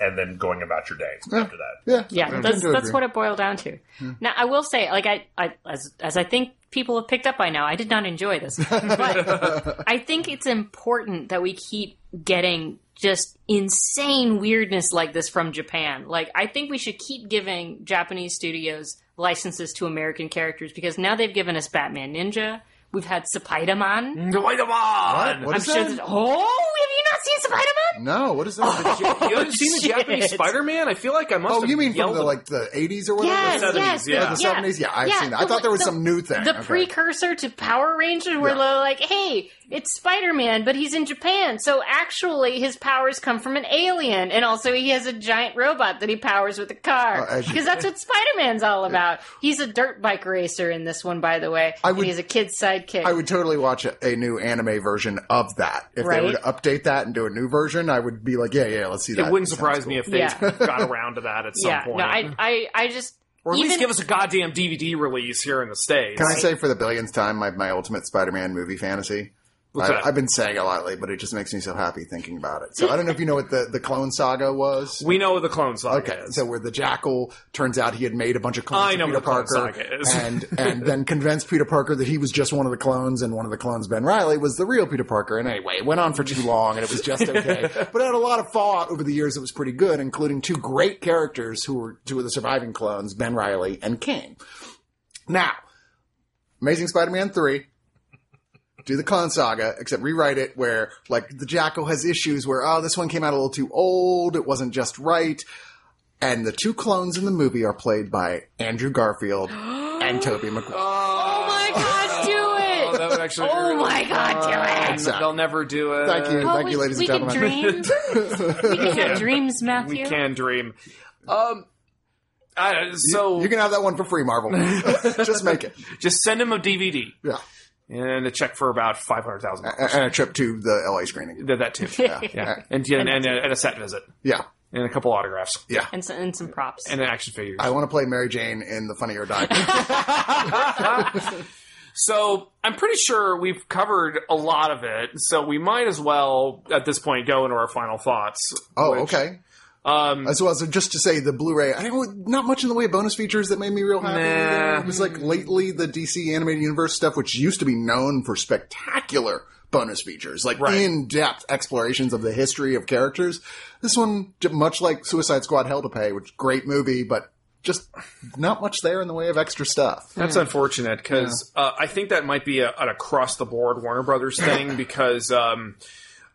and then going about your day after that. yeah, Yeah, I that's that's agree. what it boiled down to. Hmm. Now, I will say, like I, I as as I think people have picked up by now, I did not enjoy this, but I think it's important that we keep getting just insane weirdness like this from Japan. Like, I think we should keep giving Japanese studios licenses to American characters because now they've given us Batman Ninja. We've had Spider-Man. Mm, Wait a What? What I'm is sure. that? that- Oh, have you not seen Spider-Man? No, what is that? Oh, you haven't seen the Shit. Japanese Spider-Man? I feel like I must. oh, have you mean from yelled the like the eighties or whatever? Yes, The 70s, yes, yeah. The 70s? Yeah, I've seen that. I the- thought there was the- some new thing. The Okay. precursor to Power Rangers, where Yeah. they're like, "Hey, it's Spider Man, but he's in Japan, so actually his powers come from an alien, and also he has a giant robot that he powers with a car, uh, as because that's what Spider Man's all about. He's a dirt bike racer in this one, by the way. I and would- he's a kid's sidekick. I would totally watch a, a new anime version of that. If Right. they were to update that and do a new version, I would be like, yeah, yeah, let's see that. It wouldn't Sounds surprise cool. me if they Yeah. got around to that at some yeah, point. no, I, I, I just or at even least give us a goddamn DVD release here in the states. Can I say for the billionth time my, my ultimate Spider-Man movie fantasy? I, that? I've been saying it a lot lately, but it just makes me so happy thinking about it. So I don't know if you know what the, the Clone Saga was. we know what the Clone Saga Okay, is. so where the Jackal turns out he had made a bunch of clones I of know Peter what the Clone Saga is. and and then convinced Peter Parker that he was just one of the clones, and one of the clones, Ben Reilly, was the real Peter Parker. And anyway, it went on for too long, and it was just okay. but it had a lot of fallout over the years. It was pretty good, including two great characters who were two of the surviving clones, Ben Reilly and Kaine. Now, Amazing Spider-Man three. Do the Clone Saga, except rewrite it where, like, the Jackal has issues where, oh, this one came out a little too old, it wasn't just right. And the two clones in the movie are played by Andrew Garfield and Tobey Maguire. Oh my god, do Oh, it! that would actually. Oh my god, do it! Exactly. They'll never do it. Thank you. Oh, Thank we, you, ladies we and can gentlemen. dream. we can have dreams, Matthew. We can dream. Um, I, so You can have that one for free, Marvel. just make it. just send him a DVD Yeah. And a check for about five hundred thousand. A- And a trip to the LA screening. Did that too. Yeah, yeah. And, and, and, a, uh, and a set visit Yeah. and a couple autographs Yeah. And, some, and some props. and an action figure. I want to play Mary Jane in the Funny or Die. So I'm pretty sure we've covered a lot of it. So we might as well at this point go into our final thoughts. Oh, which, okay. Um, As well as just to say, the Blu-ray. I don't not much in the way of bonus features that made me real happy. Nah. It was like lately the DC animated universe stuff, which used to be known for spectacular bonus features, like Right. in-depth explorations of the history of characters. This one, much like Suicide Squad: Hell to Pay, which great movie, but just not much there in the way of extra stuff. That's unfortunate because uh, I think that might be a, an across the board Warner Brothers thing because um,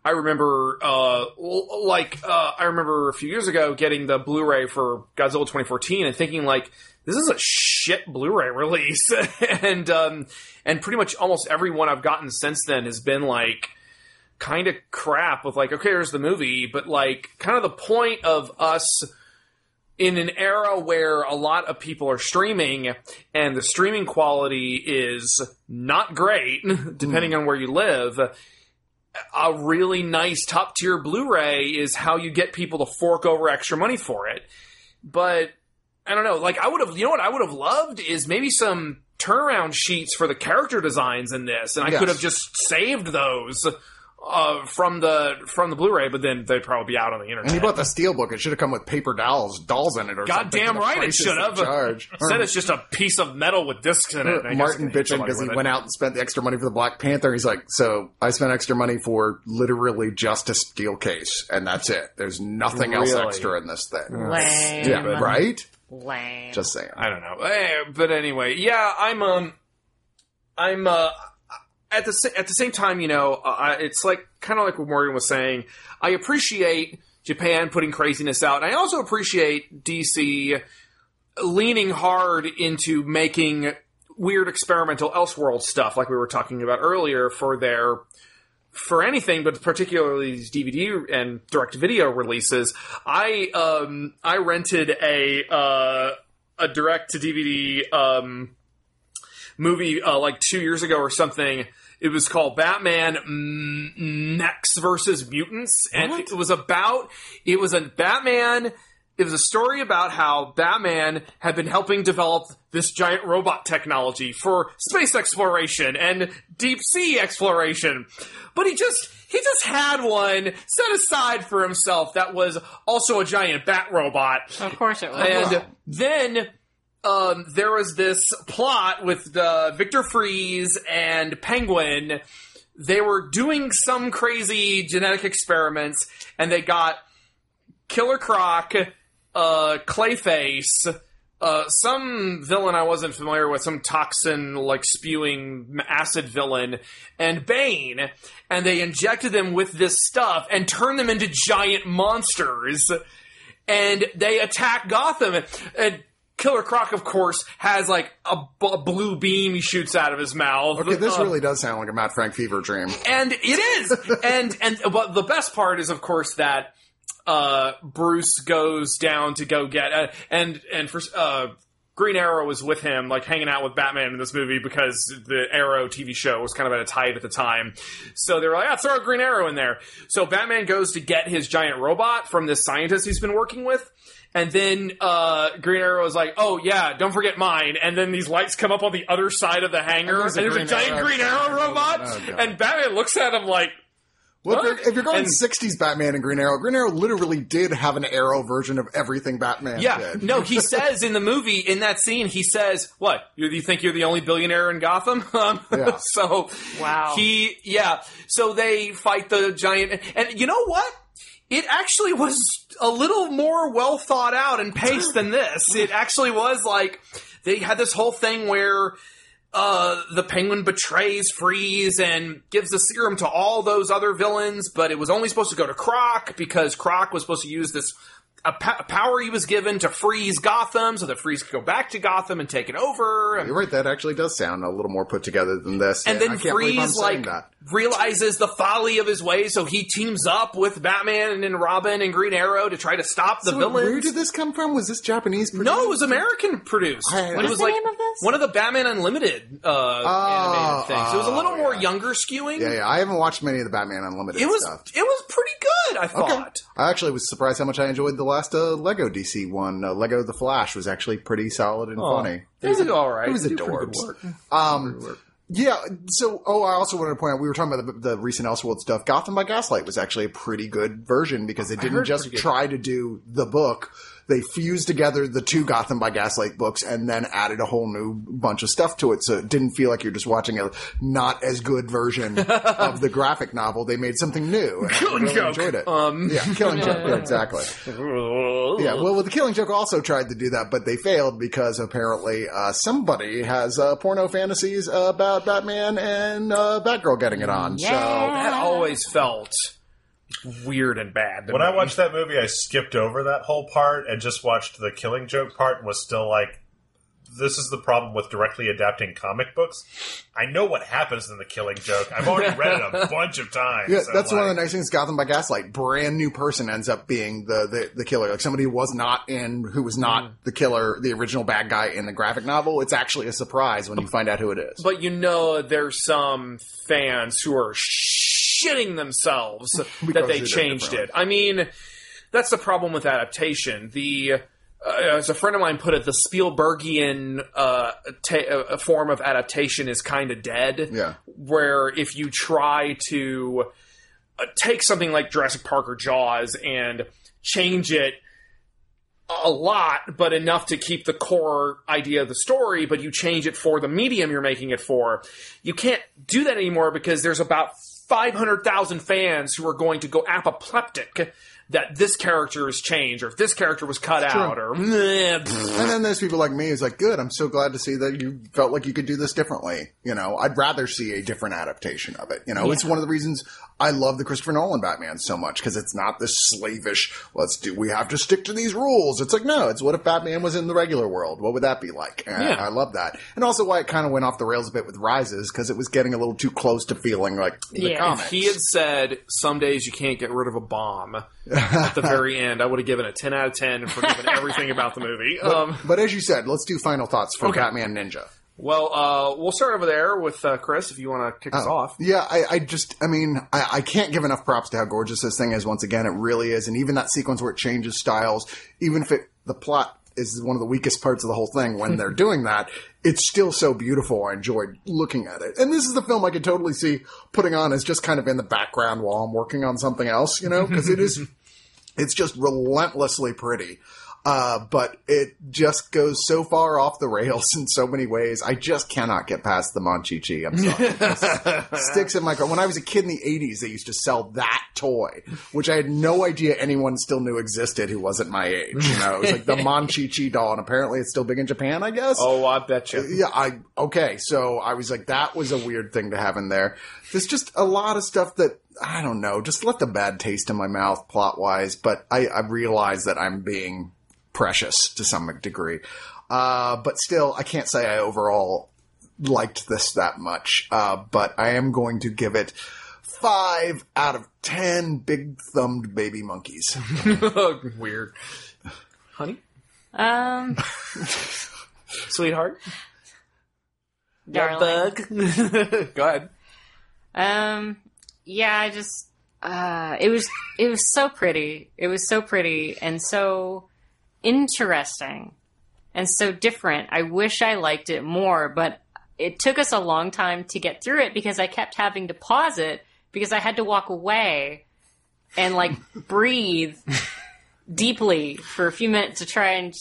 I remember, uh, like, uh, I remember a few years ago getting the Blu-ray for Godzilla 2014 and thinking like, this is a shit Blu-ray release, and um, and pretty much almost every one I've gotten since then has been like kind of crap with like, okay, here's the movie, but like, kind of the point of us in an era where a lot of people are streaming and the streaming quality is not great, depending on where you live, a really nice top tier Blu ray is how you get people to fork over extra money for it. But I don't know, like, I would have, you know what I would have loved is maybe some turnaround sheets for the character designs in this, and I Yes. could have just saved those. Uh, from the from the Blu-ray, but then they'd probably be out on the internet. And he bought the steelbook. It should have come with paper dolls, dolls in it, or something. Goddamn right it should they have. Charge. Instead, it's just a piece of metal with discs in it. and Martin you bitching because he it. went out and spent the extra money for the Black Panther. He's like, so I spent extra money for literally just a steel case, and that's it. There's nothing else extra in this thing. Lame. Yeah, right? Lame. Just saying. I don't know. Eh, but anyway, yeah, I'm um, I'm uh, at the at the same time, you know, uh, it's like kind of like what Morgan was saying. I appreciate Japan putting craziness out, and I also appreciate DC leaning hard into making weird experimental Elseworld stuff, like we were talking about earlier, for their for anything, but particularly these DVD and direct video releases. I um I rented a uh, a direct to DVD um movie uh, like two years ago or something. It was called Batman mm, Mechs versus Mutants, and it was about it was a Batman. It was a story about how Batman had been helping develop this giant robot technology for space exploration and deep sea exploration, but he just he just had one set aside for himself that was also a giant bat robot. of course it was. And then um, there was this plot with uh, Victor Fries and Penguin. They were doing some crazy genetic experiments, and they got Killer Croc, uh, Clayface, uh, some villain I wasn't familiar with, some toxin like spewing acid villain, and Bane, and they injected them with this stuff and turned them into giant monsters and they attack Gotham. And Killer Croc, of course, has like a, b- a blue beam he shoots out of his mouth. Okay, this Uh, really does sound like a Matt Frank fever dream. and it is. and and but the best part is, of course, that uh, Bruce goes down to go get uh, and and for uh, Green Arrow was with him, like hanging out with Batman in this movie because the Arrow TV show was kind of at a height at the time. So they were like, "Ah, throw a Green Arrow in there." So Batman goes to get his giant robot from this scientist he's been working with. And then uh, Green Arrow is like, "Oh yeah, don't forget mine." And then these lights come up on the other side of the hangar, And and there's a there's a giant Arrow. Green Arrow robot. Oh, and Batman looks at him like, Well, if you're, if you're going And- 60s Batman and Green Arrow, Green Arrow literally did have an Arrow version of everything Batman Yeah, did. no, he says in the movie, in that scene, he says, "What? You, you think you're the only billionaire in Gotham?" Um, Yeah. so, Wow. he, yeah. So they fight the giant, and you know what? It actually was a little more well thought out and paced than this. It actually was like they had this whole thing where uh, the Penguin betrays Freeze and gives the serum to all those other villains, but it was only supposed to go to Croc because Croc was supposed to use this a, pa- power he was given to freeze Gotham, so that Freeze could go back to Gotham and take it over. And, You're right. That actually does sound a little more put together than this. and I then can't believe I'm Freeze like that. realizes the folly of his ways, so he teams up with Batman and Robin and Green Arrow to try to stop the So villains. Where did this come from? Was this Japanese? Produced? No, it was American produced. I- it was the like name of this? one of the Batman Unlimited uh, animated things. it was a little oh, more yeah. younger skewing. Yeah, yeah. I haven't watched many of the Batman Unlimited It was stuff. it was pretty good. I Okay. thought. I actually was surprised how much I enjoyed the last uh, Lego DC one. Uh, Lego The Flash was actually pretty solid and funny. It was all right. It was They adorbs. good work. Um, yeah. So, oh, I also wanted to point out we were talking about the, the recent Elseworld stuff. Gotham by Gaslight was actually a pretty good version because it didn't just try to do the book. They fused together the two Gotham by Gaslight books and then added a whole new bunch of stuff to it. So it didn't feel like you're just watching a not as good version of the graphic novel. They made something new. And I Killing really Joke. enjoyed it. Um, yeah, Killing Joke. Yeah, exactly. Yeah, well, well, the Killing Joke also tried to do that, but they failed because apparently uh, somebody has uh, porno fantasies about Batman and uh, Batgirl getting it on. So that always felt weird and bad. to When I watched that movie, I skipped over that whole part and just watched the Killing Joke part and was still like, this is the problem with directly adapting comic books. I know what happens in the Killing Joke. I've already read it a bunch of times. Yeah, I'm that's one of the nice things. Gotham by Gaslight, brand new person ends up being the, the, the killer. Like somebody who was not in, who was not mm. the killer, the original bad guy in the graphic novel. It's actually a surprise when you find out who it is. but you know, there's some fans who are shitting themselves that they changed it. I mean, that's the problem with adaptation. The uh, as a friend of mine put it, the Spielbergian uh, ta- uh, form of adaptation is kind of dead. Yeah. Where if you try to uh, take something like Jurassic Park or Jaws and change it a lot, but enough to keep the core idea of the story, but you change it for the medium you're making it for. You can't do that anymore because there's about 500,000 fans who are going to go apoplectic that this character is changed or if this character was cut out or meh. And then there's people like me who's like, good, I'm so glad to see that you felt like you could do this differently. You know, I'd rather see a different adaptation of it. You know, it's one of the reasons I love the Christopher Nolan Batman so much because it's not this slavish, let's do, we have to stick to these rules. It's like, no, it's what if Batman was in the regular world? What would that be like? And Yeah. I love that. And also why it kind of went off the rails a bit with Rises because it was getting a little too close to feeling like the Yeah. comics. he had said some days you can't get rid of a bomb at the very end, I would have given a 10 out of 10 and forgiven everything about the movie. Um, but as you said, let's do final thoughts for Okay. Batman Ninja. well, uh, we'll start over there with uh, Chris if you want to kick us off. Yeah, I, I just, I mean, I, I can't give enough props to how gorgeous this thing is. Once again, it really is. And even that sequence where it changes styles, even if it, the plot is one of the weakest parts of the whole thing when they're doing that, it's still so beautiful. I enjoyed looking at it. And this is the film I could totally see putting on as just kind of in the background while I'm working on something else, you know, because it is, it's just relentlessly pretty. Uh, but it just goes so far off the rails in so many ways. I just cannot get past the Monchichi. I'm sorry. Sticks in my car. When I was a kid in the 80s, they used to sell that toy, which I had no idea anyone still knew existed who wasn't my age. You know, it was like the Monchichi doll, and apparently it's still big in Japan, I guess. Oh, I bet you. Yeah, I okay. So I was like, that was a weird thing to have in there. There's just a lot of stuff that I don't know. Just left a bad taste in my mouth, plot wise. But I, I realize that I'm being precious to some degree. Uh, but still, I can't say I overall liked this that much. Uh, but I am going to give it five out of ten big thumbed baby monkeys. Weird. Honey? Um, Sweetheart? darling. Bug? Go ahead. Um, yeah, I just, uh, it was, it was so pretty. It was so pretty and so interesting and so different. I wish I liked it more, but it took us a long time to get through it because I kept having to pause it because I had to walk away and like breathe deeply for a few minutes to try and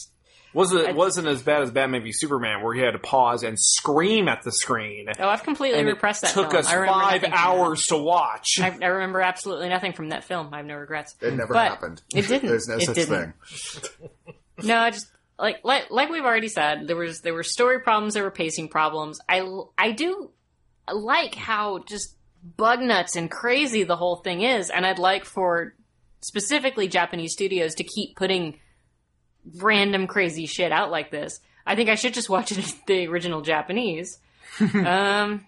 Wasn't it wasn't as bad as Batman v Superman, where he had to pause and scream at the screen. Oh, I've completely and repressed it that took film. us five nothing from that. hours to watch. I, I remember absolutely nothing from that film. I have no regrets. It never But happened. It didn't. There's no It such didn't. thing. No, I just like like like we've already said, there was there were story problems, there were pacing problems. I I do like how just bug nuts and crazy the whole thing is, and I'd like for specifically Japanese studios to keep putting random crazy shit out like this. I think I should just watch it in the original Japanese. um,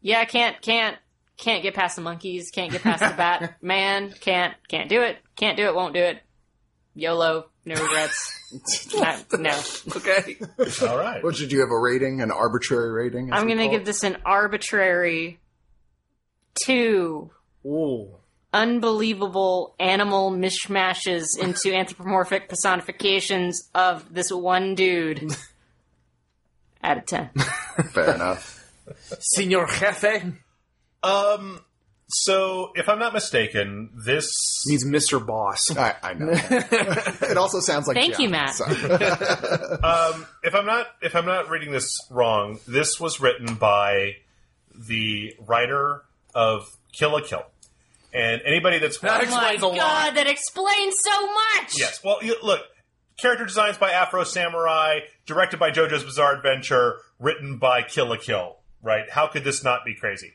yeah, can't can't can't get past the monkeys, can't get past the Batman, can't can't do it, can't do it, won't do it. YOLO, no regrets. Not- no, Okay. All right. What did you have a rating? An arbitrary rating? I'm gonna give this an arbitrary two Ooh. unbelievable animal mishmashes into anthropomorphic personifications of this one dude. Out of ten. fair enough. Senor Jefe Um. So, if I'm not mistaken, this means Mr. Boss. I, I know. it also sounds like Thank you, Matt. so- um, if I'm not if I'm not reading this wrong, this was written by the writer of Kill la Kill, and anybody that's That Oh my explains a lot. god, that explains so much! yes, well, you, look, character designs by Afro Samurai, directed by JoJo's Bizarre Adventure, written by Kill la Kill. Right? How could this not be crazy?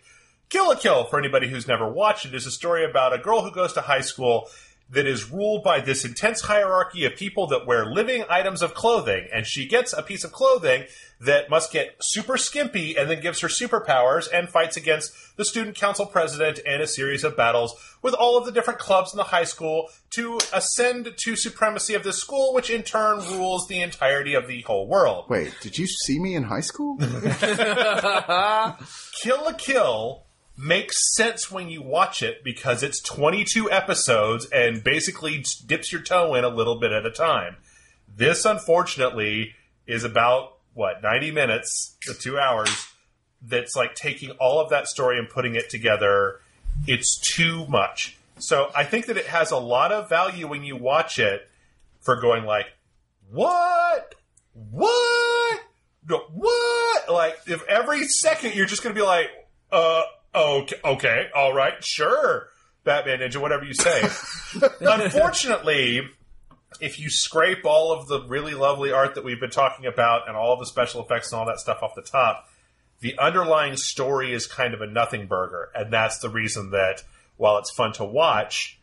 Kill la Kill, for anybody who's never watched it, is a story about a girl who goes to high school that is ruled by this intense hierarchy of people that wear living items of clothing. And she gets a piece of clothing that must get super skimpy and then gives her superpowers and fights against the student council president and a series of battles with all of the different clubs in the high school to ascend to supremacy of the school, which in turn rules the entirety of the whole world. Wait, did you see me in high school? Kill la Kill makes sense when you watch it because it's 22 episodes and basically dips your toe in a little bit at a time. This, unfortunately, is about, what, 90 minutes to two hours that's like taking all of that story and putting it together. It's too much. So I think that it has a lot of value when you watch it for going like, what? What? What? Like, if every second you're just going to be like, uh, okay, okay, all right, sure, Batman Ninja, whatever you say. Unfortunately, if you scrape all of the really lovely art that we've been talking about and all of the special effects and all that stuff off the top, the underlying story is kind of a nothing burger. And that's the reason that while it's fun to watch,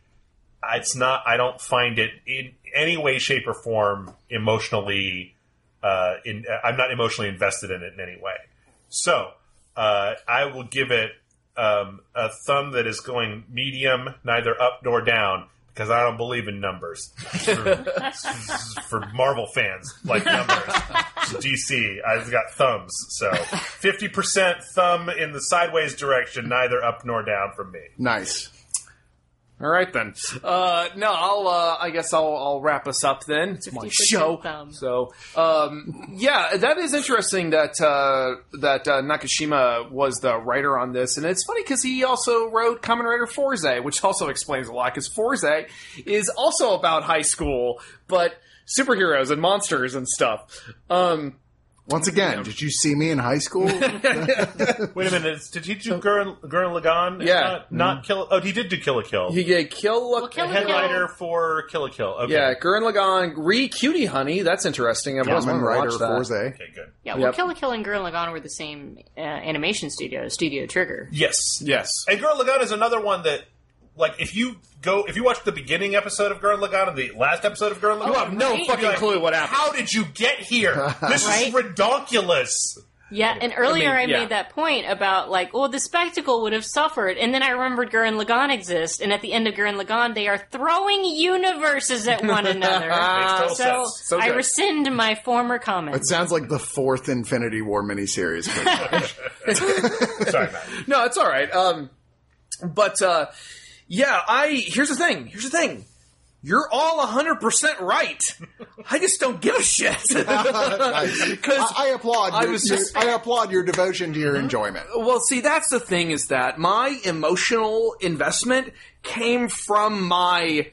it's not, I don't find it in any way, shape, or form emotionally, uh, in, I'm not emotionally invested in it in any way. So, uh, I will give it um, a thumb that is going medium, neither up nor down, because I don't believe in numbers. for, for Marvel fans, like numbers. DC, I've got thumbs. So 50% thumb in the sideways direction, neither up nor down from me. nice. All right then. Uh, no, I'll. Uh, I guess I'll, I'll wrap us up then. It's my show. thumb. So, um, yeah, that is interesting that uh, that uh, Nakashima was the writer on this, and it's funny because he also wrote Kamen Rider Fourze, which also explains a lot. Because Fourze is also about high school, but superheroes and monsters and stuff. Um, Once again, did you see me in high school? Wait a minute, did he do Gurren, Gurren Lagann? Yeah. Not, not Kill. Oh, he did do Kill la Kill. he did Kill. a Well, Kill The la head Kill- writer for Kill la Kill. Okay. yeah, Gurren Lagann, re Cutie Honey. That's interesting. I've always Kamen wanted to Rider watch that. Fourze. Okay, good. Yeah, well, Yep. Kill la Kill and Gurren Lagann were the same uh, animation studio, Studio Trigger. Yes. Yes. And Gurren Lagann is another one that, like, if you go, if you watch the beginning episode of Gurren Lagann and the last episode of Gurren Lagann, You have no Right? fucking like, clue what happened. How did you get here? This Right? is ridiculous. Yeah, and earlier I, I mean, yeah. made that point about like, well, the spectacle would have suffered, and then I remembered Gurren Lagann exists, and at the end of Gurren Lagann, they are throwing universes at one another. Makes total so sense. So I rescind my former comment. It sounds like the fourth Infinity War miniseries. Sorry, Matt. No, it's all right. Um, but uh, yeah, I here's the thing. Here's the thing. You're all 100% right. I just don't give a shit. Because I, I applaud. I your, was your- just- I applaud your devotion to your enjoyment. Well, see, that's the thing is that my emotional investment came from my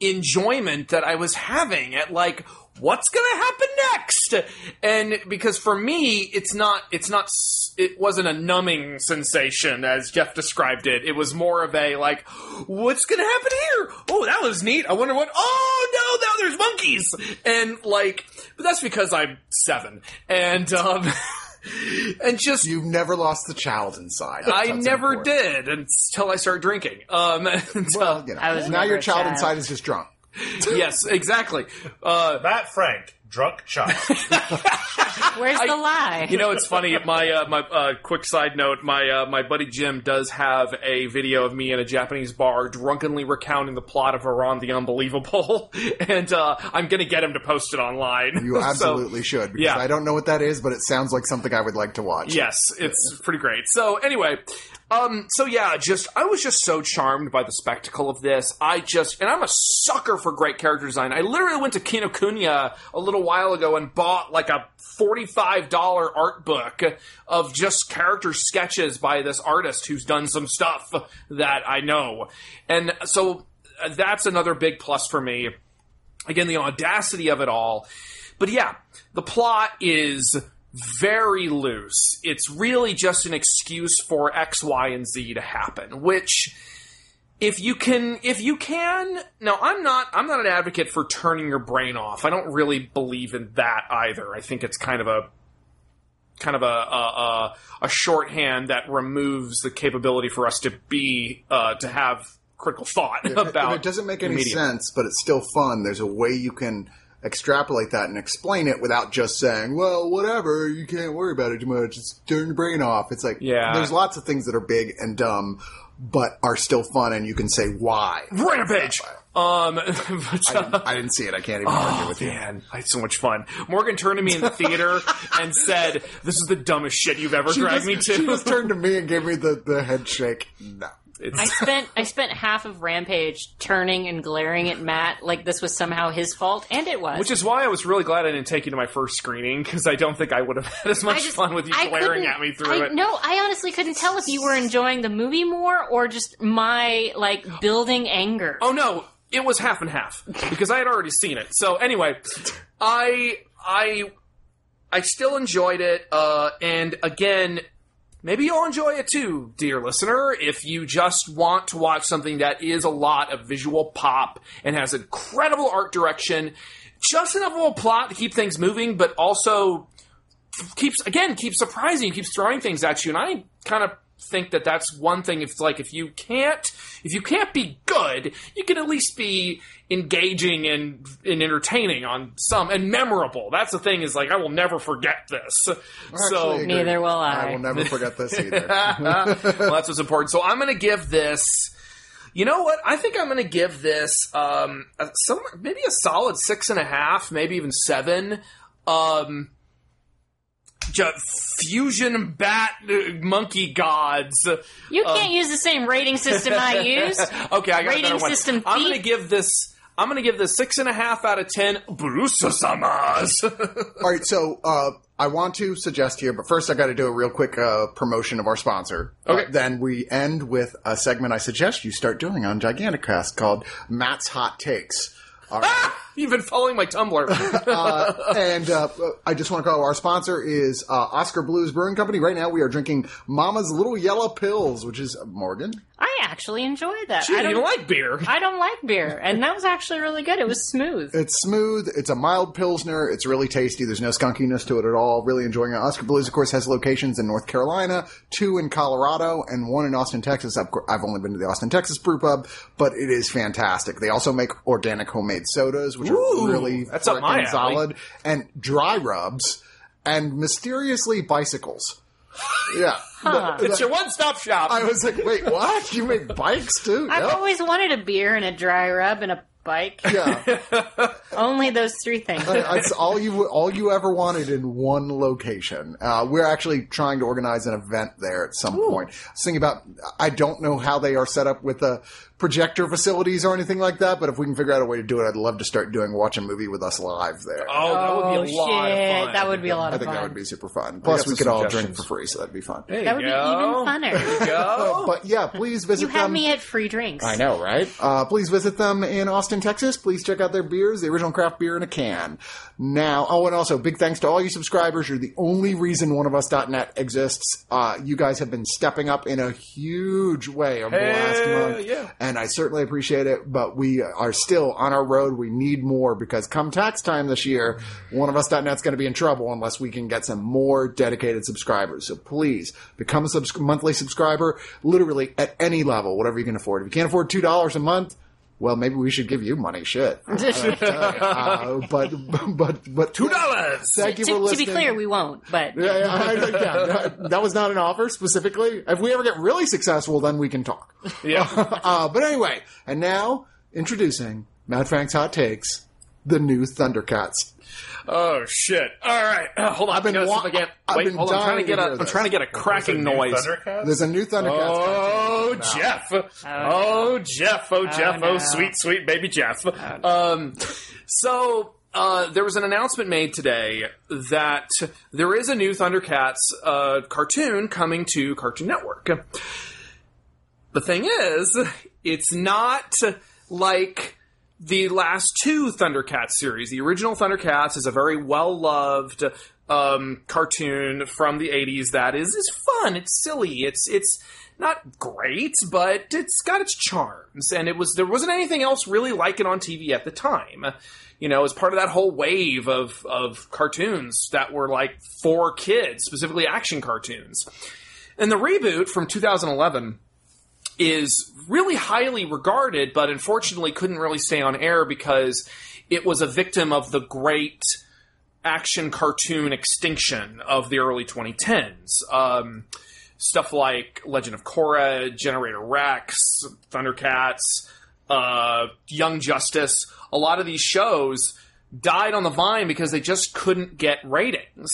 enjoyment that I was having at like what's going to happen next. And because for me, it's not it's not s- it wasn't a numbing sensation as Jeff described it. It was more of a like, what's going to happen here? Oh, that was neat. I wonder what. Oh no, now there's monkeys, and like, but that's because I'm seven, and um, and just You've never lost the child inside. I never important. did until I started drinking. Um, and, Well, you know, now your child child. inside is just drunk. yes, exactly. Uh, Matt Frank, drunk child. Where's the lie? You know, it's funny. My uh, my uh, quick side note: my uh, my buddy Jim does have a video of me in a Japanese bar drunkenly recounting the plot of Iran the Unbelievable, and uh, I'm gonna get him to post it online. You So, absolutely should because yeah. I don't know what that is, but it sounds like something I would like to watch. Yes, it's pretty great. So anyway, um, so yeah, just I was just so charmed by the spectacle of this. I just, and I'm a sucker for great character design. I literally went to Kinokuniya a little while ago and bought like a forty-five dollar art book of just character sketches by this artist who's done some stuff that I know, and so uh, that's another big plus for me. Again, the audacity of it all. But yeah, the plot is very loose. It's really just an excuse for X, Y, and Z to happen, which if you can if you can no i'm not i'm not an advocate for turning your brain off i don't really believe in that either i think it's kind of a kind of a a, a, shorthand that removes the capability for us to be uh, to have critical thought If- about if it doesn't make any sense, but it's still fun. There's a way you can extrapolate that and explain it without just saying, "Well, whatever, you can't worry about it too much. Just turn your brain off." It's like, Yeah. there's lots of things that are big and dumb, but are still fun, and you can say why. rampage um but, I uh, didn't, I didn't see it. I can't even argue Oh with you. man, I had so much fun. Morgan turned to me in the theater and said, "This is the dumbest shit you've ever She dragged just, me to." she just turned to me and gave me the, the head shake. No. It's- I spent I spent half of Rampage turning and glaring at Matt like this was somehow his fault, and it was. which is why I was really glad I didn't take you to my first screening because I don't think I would have had as much just- fun with you I glaring at me through I, it. No, I honestly couldn't tell if you were enjoying the movie more or just my like building anger. Oh no, it was half and half because I had already seen it. So anyway, I I I still enjoyed it, uh, and again, maybe you'll enjoy it too, dear listener, if you just want to watch something that is a lot of visual pop and has incredible art direction, just enough of a plot to keep things moving, but also keeps again keeps surprising, keeps throwing things at you, and I kind of think that that's one thing. If it's like if you can't if you can't be good, you can at least be engaging and and entertaining on some and memorable. That's the thing. Is like I will never forget this. so Neither will I I. will never forget this either. well, that's what's important. So I'm going to give this. You know what? I think I'm going to give this um, a, some maybe a solid six and a half, maybe even seven. Um, ju- fusion bat uh, monkey gods. You can't use the same rating system I use. Okay, I got Rating a better one. system I'm going to give this. I'm going to give this six and a half out of ten. Bruce-samas. All right, so uh, I want to suggest here, but first I got to do a real quick uh, promotion of our sponsor. Okay. Uh, then we end with a segment I suggest you start doing on Giganticast called Matt's Hot Takes. All right. You've been following my Tumblr. uh, and uh, I just want to call our sponsor is uh, Oskar Blues Brewing Company. Right now we are drinking Mama's Little Yellow Pills, which is Morgan. I actually enjoyed that. Gee, I you don't don't like beer. I don't like beer, and that was actually really good. It was smooth. It's smooth. It's a mild pilsner. It's really tasty. There's no skunkiness to it at all. Really enjoying it. Oskar Blues, of course, has locations in North Carolina, two in Colorado, and one in Austin, Texas. I've, I've only been to the Austin, Texas brew pub, but it is fantastic. They also make organic homemade sodas, which Ooh, are really that's up my frickin' alley. solid, and dry rubs, and mysteriously bicycles. Yeah. Huh. It's your one-stop shop. I was like, wait, what? You make bikes too? I've Yep. always wanted a beer and a dry rub and a bike. Yeah. Only those three things. That's all you all you ever wanted in one location. Uh, we're actually trying to organize an event there at some point. I was thinking about. I don't know how they are set up with the projector facilities or anything like that, but if we can figure out a way to do it, I'd love to start doing watch a movie with us live there. oh, that would oh be a lot of shit, fun. that would be a lot I of think fun. that would be super fun. Plus, got we some could all drink suggestions. for free, so that'd be fun. There that you would be go. even funner. Go. But yeah, please visit You have them. me at free drinks. I know, right? Uh, please visit them in Austin, Austin, Texas. Please check out their beers, the original craft beer in a can. Now, oh, and also big thanks to all you subscribers. You're the only reason oneofus.net exists. Uh, you guys have been stepping up in a huge way over the last Hell month. yeah. And I certainly appreciate it, but we are still on our road. We need more because come tax time this year, oneofus.net's going to be in trouble unless we can get some more dedicated subscribers. So please become a subs- monthly subscriber, literally at any level, whatever you can afford. If you can't afford $2 a month, well, maybe we should give you money. Shit. uh, but, but, but Two dollars. Thank you to, for to be clear, we won't. But Yeah, yeah, I- yeah, that- that was not an offer specifically. If we ever get really successful, then we can talk. Yeah. Uh, but anyway, and now introducing Matt Frank's hot takes, the new Thundercats. Oh shit! All right, uh, hold on. I've been I gotta see wa- if I get. I've Wait, been hold on. I'm trying to get to a. hear I'm trying to get a Is it cracking noise. There's a new Thundercats. Oh. Jeff! Oh, Jeff! Oh, Jeff! Oh, no. sweet, sweet baby Jeff. Um, so uh, there was an announcement made today that there is a new Thundercats uh, cartoon coming to Cartoon Network. The thing is, it's not like the last two Thundercats series. The original Thundercats is a very well loved um, cartoon from the '80s that is is fun. It's silly. It's it's not great, but it's got its charms. And it was there wasn't anything else really like it on TV at the time. You know, as part of that whole wave of of cartoons that were like for kids, specifically action cartoons. And the reboot from 2011 is really highly regarded, but unfortunately couldn't really stay on air because it was a victim of the great action cartoon extinction of the early 2010s. Um, stuff like Legend of Korra, Generator Rex, Thundercats, uh, Young Justice. A lot of these shows died on the vine because they just couldn't get ratings.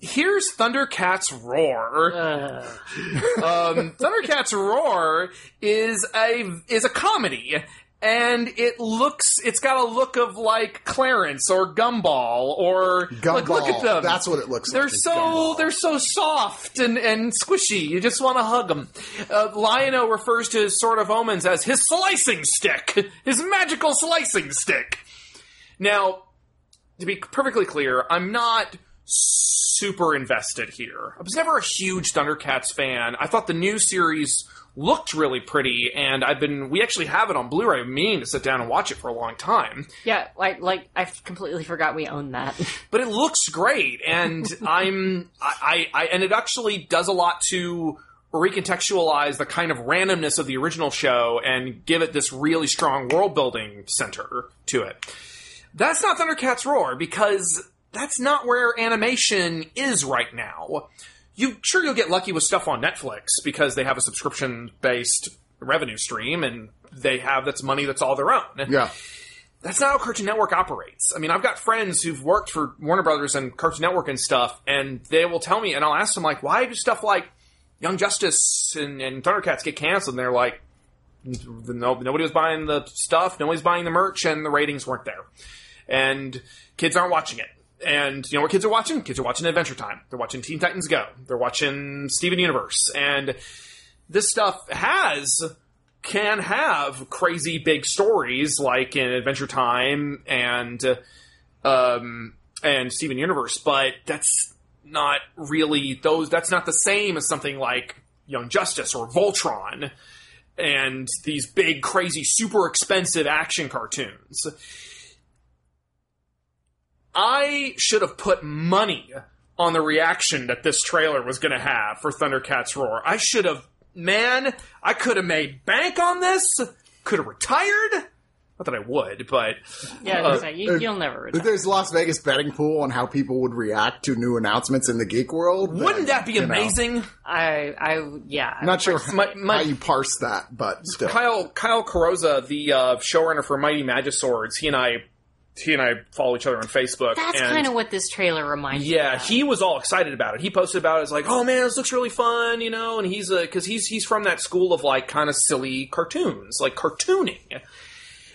Here's Thundercats Roar. um, Thundercats Roar is a is a comedy, and it looks it's got a look of like Clarence or Gumball or like look at them. That's what it looks They're like. is so Gumball. they're so soft and, and squishy. You just want to hug them. Uh, Lion-O refers to his Sword of Omens as his slicing stick, his magical slicing stick. Now, to be perfectly clear, I'm not super invested here. I was never a huge Thundercats fan. I thought the new series looked really pretty, and I've been we actually have it on Blu-ray. I'm meaning to sit down and watch it for a long time. yeah, like like I completely forgot we own that. but it looks great, and I'm I, I and it actually does a lot to recontextualize the kind of randomness of the original show and give it this really strong world building center to it. That's not Thundercats Roar because that's not where animation is right now. You sure you'll get lucky with stuff on Netflix because they have a subscription based revenue stream and they have that's money that's all their own Yeah. that's not how Cartoon Network operates. I mean, I've got friends who've worked for Warner Brothers and Cartoon Network and stuff, and they will tell me, and I'll ask them like, why do stuff like Young Justice and, and Thundercats get canceled? And they're like, no, nobody was buying the stuff, nobody's buying the merch, and the ratings weren't there, and kids aren't watching it. And you know what kids are watching? Kids are watching Adventure Time. They're watching Teen Titans Go. They're watching Steven Universe, and this stuff has can have crazy big stories like in Adventure Time and um, and Steven Universe, but that's not really those. That's not the same as something like Young Justice or Voltron and these big, crazy, super expensive action cartoons. I should have put money on the reaction that this trailer was going to have for Thundercats Roar. I should have, man, I could have made bank on this. Could have retired. Not that I would, but yeah, I was say, you, you'll never retire. There's Las Vegas betting pool on how people would react to new announcements in the geek world. wouldn't that be you know, amazing? I I yeah. I'm not sure My- my- how you parse that, but still. Kyle Kyle Carrozza, the uh, showrunner for Mighty Magiswords, he and I he and I follow each other on Facebook. That's kind of what this trailer reminds me. Of. Yeah, he was all excited about it. He posted about it. It's like, oh man, this looks really fun, you know. And he's a because he's he's from that school of like kind of silly cartoons, like cartooning.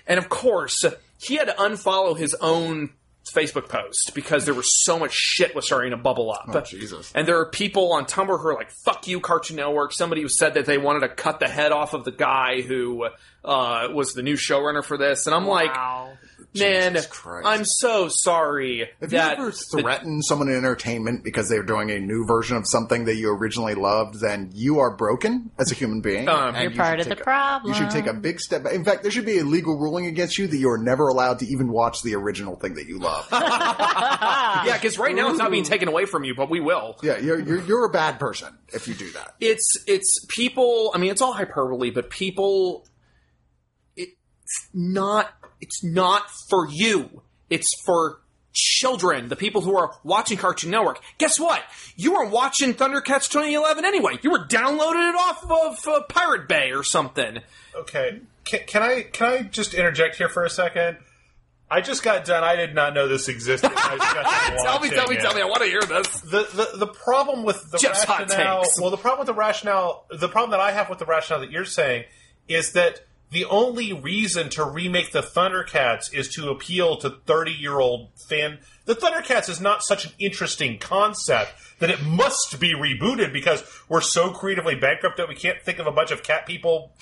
And of course, he had to unfollow his own Facebook post because there was so much shit was starting to bubble up. Oh, Jesus. And there are people on Tumblr who are like, "Fuck you, Cartoon Network." Somebody who said that they wanted to cut the head off of the guy who uh, was the new showrunner for this, and I'm like, Wow. Man, Jesus Christ. I'm so sorry Have that you ever threatened someone in entertainment because they're doing a new version of something that you originally loved? Then you are broken as a human being. Um, and You're you part should of the a- problem. You should take a big step. back. In fact, there should be a legal ruling against you that you are never allowed to even watch the original thing that you love. yeah, because right now it's not being taken away from you, but we will. yeah, you're, you're you're a bad person if you do that. it's it's people i mean it's all hyperbole but people it's not it's not for you it's for children the people who are watching cartoon network guess what you weren't watching thundercats 2011 anyway you were downloading it off of uh, pirate bay or something Okay, can, can I can I just interject here for a second? I just got done. I did not know this existed. I just got tell me tell me watching tell me i want to hear this The, the the problem with the Jeff's hot rationale. takes. Well, the problem with the rationale. The problem that I have with the rationale that you're saying is that the only reason to remake the Thundercats is to appeal to 30 year old fan. The Thundercats is not such an interesting concept that it must be rebooted because we're so creatively bankrupt that we can't think of a bunch of cat people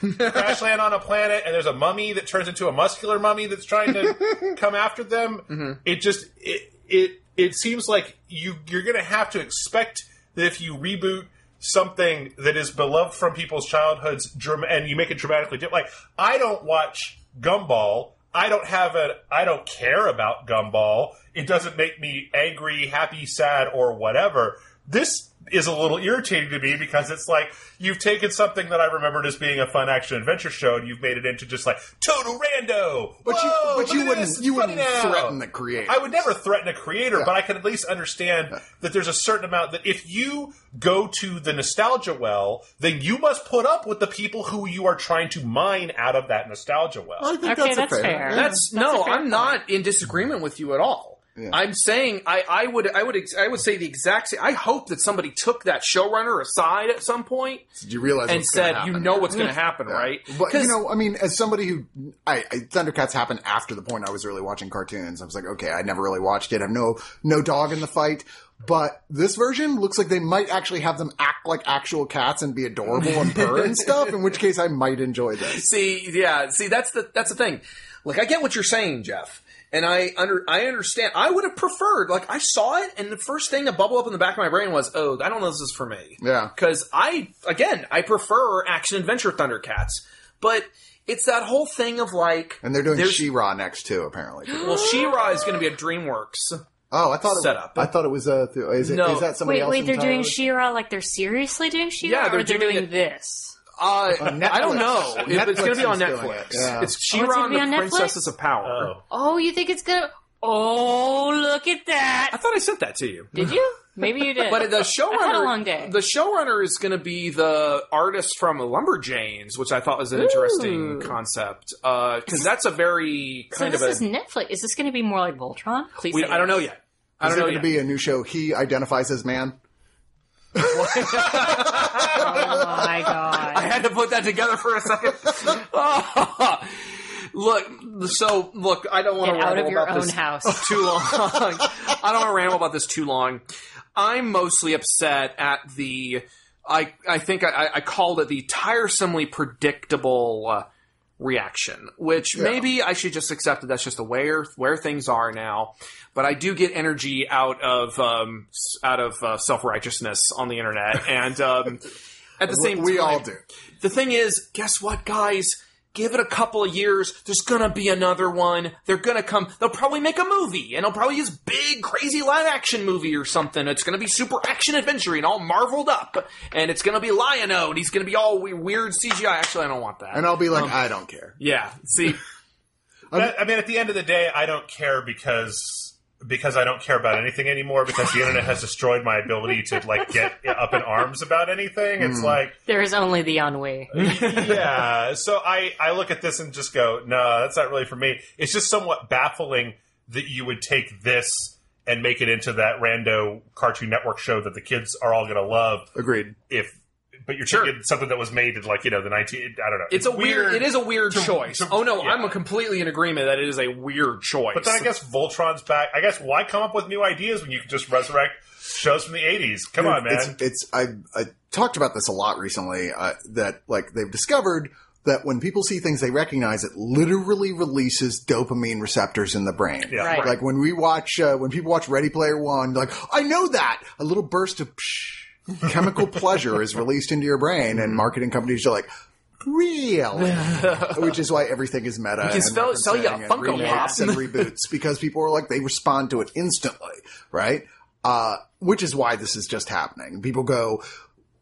crash land on a planet and there's a mummy that turns into a muscular mummy that's trying to come after them. Mm-hmm. It just it it it seems like you you're going to have to expect that if you reboot something that is beloved from people's childhoods and you make it dramatically different. Like I don't watch Gumball. I don't have a I don't care about Gumball. It doesn't make me angry, happy, sad or whatever. This is a little irritating to me because it's like you've taken something that I remembered as being a fun action adventure show and you've made it into just like total rando. But you- but you wouldn't- this, you wouldn't now. threaten the creator. I would never threaten a creator, but I can at least understand that there's a certain amount that if you go to the nostalgia well, then you must put up with the people who you are trying to mine out of that nostalgia well. I think Okay, that's, a that's fair. fair. yeah. That's, That's no, fair I'm point. not in disagreement with you at all. I'm saying I, I would I would I would say the exact same. I hope that somebody took that showrunner aside at some point Did you realize and said, "You know here?" what's going to happen, Yeah. right?" But you know, I mean, as somebody who, I, I Thundercats happened after the point I was really watching cartoons. I was like, okay, I never really watched it. I have no no dog in the fight. But this version looks like they might actually have them act like actual cats and be adorable and purr and stuff. In which case, I might enjoy this. see, yeah, see, that's the that's the thing. Like, I get what you're saying, Jeff, and I under I understand. I would have preferred, like, I saw it, and the first thing that bubbled up in the back of my brain was, "Oh, I don't know if this is for me." Yeah. because I again I prefer action adventure Thundercats, but it's that whole thing of like, And they're doing there's- She-Ra next too, apparently. Well, She-Ra is going to be a DreamWorks. Oh, I thought it, Setup. I thought it was uh, th- is, it, No. is that somebody Wait, else? wait, they're doing entirely? She-Ra like they're seriously doing She-Ra? Yeah, they're or they're doing doing it- this. Uh, I don't know. It- it's going to be on Netflix. it, yeah. It's Oh, it's She-Ra and on the Netflix? Princesses of Power. Oh. Oh, you think it's gonna? Oh, look at that! I thought I sent that to you. Did you? Maybe you did. But the I showrunner, had a long day. the showrunner is going to be the artist from Lumberjanes, which I thought was an interesting concept. Because that's a very so kind this of a. is Netflix. Is this going to be more like Voltron? Please. we, say I don't know yet. I Is don't there know going to yet. be a new show? He identifies as man. Oh my god! I had to put that together for a second. look, so look, I don't want to Get out ramble of your about own this house. too long. I don't want to ramble about this too long. I'm mostly upset at the. I I think I, I called it the tiresomely predictable uh, reaction, which maybe I should just accept that that's just the where where things are now. But I do get energy out of um, out of uh, self righteousness on the internet, and um, at the same time we time, all do. the thing is, guess what, guys? Give it a couple of years. There's gonna be another one. They're gonna come. They'll probably make a movie, and it'll probably use big, crazy live action movie or something. It's gonna be super action adventure and all marveled up, and it's gonna be Lion-O, and he's gonna be all weird CGI. Actually, I don't want that. And I'll be like, um, I don't care. yeah, see, I mean, at the end of the day, I don't care because because I don't care about anything anymore because the internet has destroyed my ability to like get up in arms about anything. It's hmm. like, There is only the ennui. yeah. So I I look at this and just go, no, that's not really for me. It's just somewhat baffling that you would take this and make it into that rando Cartoon Network show that the kids are all going to love Agreed. if but you're Sure. thinking something that was made in like you know the 19. I don't know. It's a weird. It is a weird to- choice. to- oh no, yeah. I'm completely in agreement that it is a weird choice. But then I guess Voltron's back. I guess why come up with new ideas when you can just resurrect shows from the 80s? Come on, man. It's, it's I, I talked about this a lot recently. Uh, that like they've discovered that when people see things they recognize, it literally releases dopamine receptors in the brain. Yeah. Right. Like when we watch, uh, when people watch Ready Player One, like I know that a little burst of psh, chemical pleasure is released into your brain, and marketing companies are like. Really? Which is why everything is meta. can and sell- sell you a Funko remakes Pop. and reboots because people are like they respond to it instantly, right? Uh, which is why this is just happening. People go,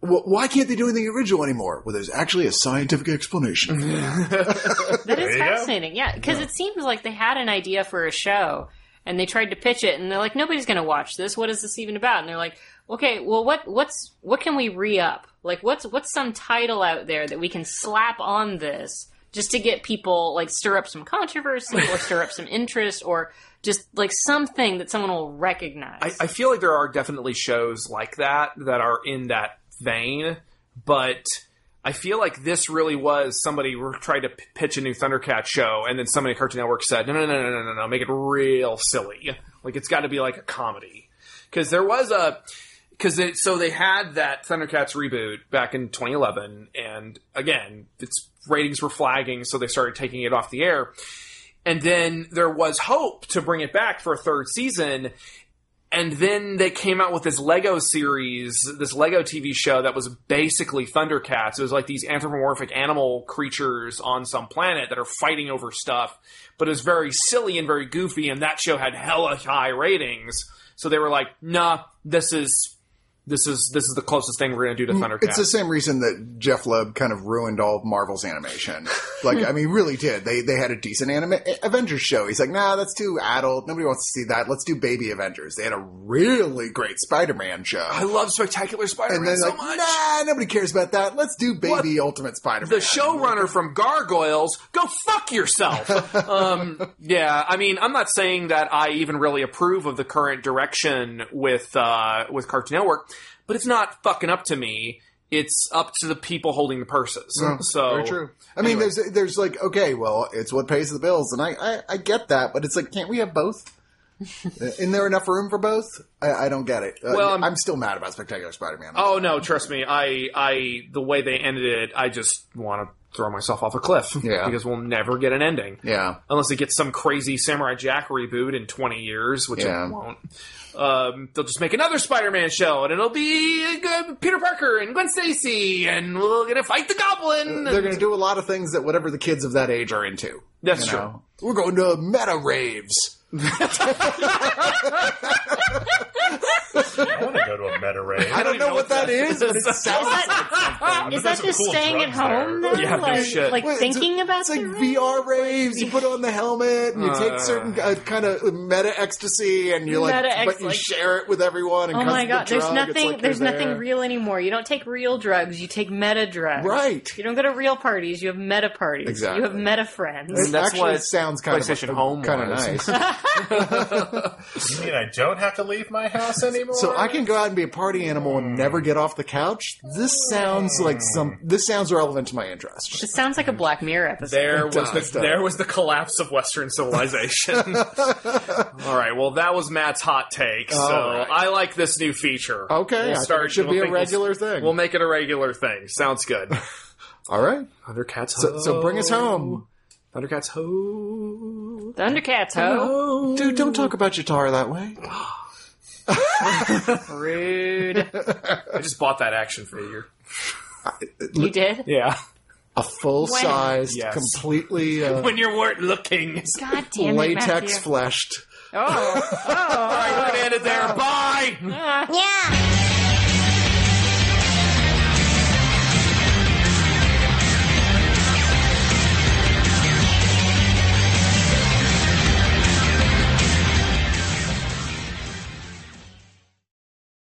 well, why can't they do anything original anymore? Well, there's actually a scientific explanation. that is There is go. fascinating. Yeah, because it seems like they had an idea for a show and they tried to pitch it, and they're like, nobody's going to watch this. What is this even about? And they're like, okay, well, what what's what can we re up? Like, what's what's some title out there that we can slap on this just to get people like stir up some controversy or stir up some interest or just like something that someone will recognize. I, I feel like there are definitely shows like that that are in that vein, but I feel like this really was somebody tried to p- pitch a new Thundercat show, and then somebody at Cartoon Network said, "No, no, no, no, no, no, no, make it real silly. Like it's got to be like a comedy." Because there was a because so they had that Thundercats reboot back in 2011, and again, its ratings were flagging, so they started taking it off the air. And then there was hope to bring it back for a third season. And then they came out with this Lego series, this Lego TV show that was basically Thundercats. It was like these anthropomorphic animal creatures on some planet that are fighting over stuff, but it was very silly and very goofy. And that show had hella high ratings. So they were like, nah, this is, this is, this is the closest thing we're going to do to Thundercats. It's the same reason that Jeph Loeb kind of ruined all of Marvel's animation. Like, I mean, really did. They they had a decent anime Avengers show. He's like, nah, that's too adult. Nobody wants to see that. Let's do Baby Avengers. They had a really great Spider-Man show. I love Spectacular Spider-Man then so like, much. nah, nobody cares about that. Let's do Baby Ultimate Spider-Man. the showrunner from Gargoyles, go fuck yourself. um, yeah, I mean, I'm not saying that I even really approve of the current direction with uh, with Cartoon Network, but it's not fucking up to me. It's up to the people holding the purses. so Very true. I mean, there's there's like okay, well, it's what pays the bills, and I I, I get that, but it's like, can't we have both? Isn't there enough room for both? I, I don't get it. Uh, Well, I'm- I'm, still mad about Spectacular Spider-Man. Oh no, trust me. I I the way they ended it, I just want to throw myself off a cliff. Yeah. because we'll never get an ending. yeah, unless it gets some crazy Samurai Jack reboot in 20 years, which Yeah. it won't. Um, they'll just make another Spider-Man show, and it'll be uh, Peter Parker and Gwen Stacy, and we're gonna fight the Goblin. they're going to do a lot of things that whatever the kids of that age are into. That's true. know? We're going to meta raves. I want to go to a meta rave. I don't know what that is, but it sounds is that just cool staying at home there. then? Yeah, no like, shit. like Wait, it's- thinking about It's like the VR raves. You put on the helmet and you Uh. take certain uh, kind of meta ecstasy, and you like, Meta but you like- share it with everyone. And Oh 'cause my of the god, there's nothing like there's nothing there. real anymore. You don't take real drugs, you take meta drugs. Right. You don't go to real parties, you have meta parties. Exactly. You have meta friends. It That's actually what sounds kind of Home kind of nice. You mean I don't have to leave my house anymore? So I can go out and be a party animal and never get off the couch. This sounds like some. This sounds relevant to my interest. This sounds like a Black Mirror episode. There was does, the does. there was the collapse of Western civilization. All right, well that was Matt's hot take. So All right. I like this new feature. Okay, We'll I start- it should we'll be a think we'll- regular thing. We'll make it a regular thing. Sounds good. All right. Thundercats. So, so bring us home, Thundercats ho. Thundercats, ho! dude. Don't talk about Cheetara that way. Rude. I just bought that action figure. You did? Yeah. A full sized, Yes. completely uh, When you weren't looking. God damn it, latex Matthew. fleshed. Oh, oh. All right, we're gonna end it there. Bye. Ah. Yeah.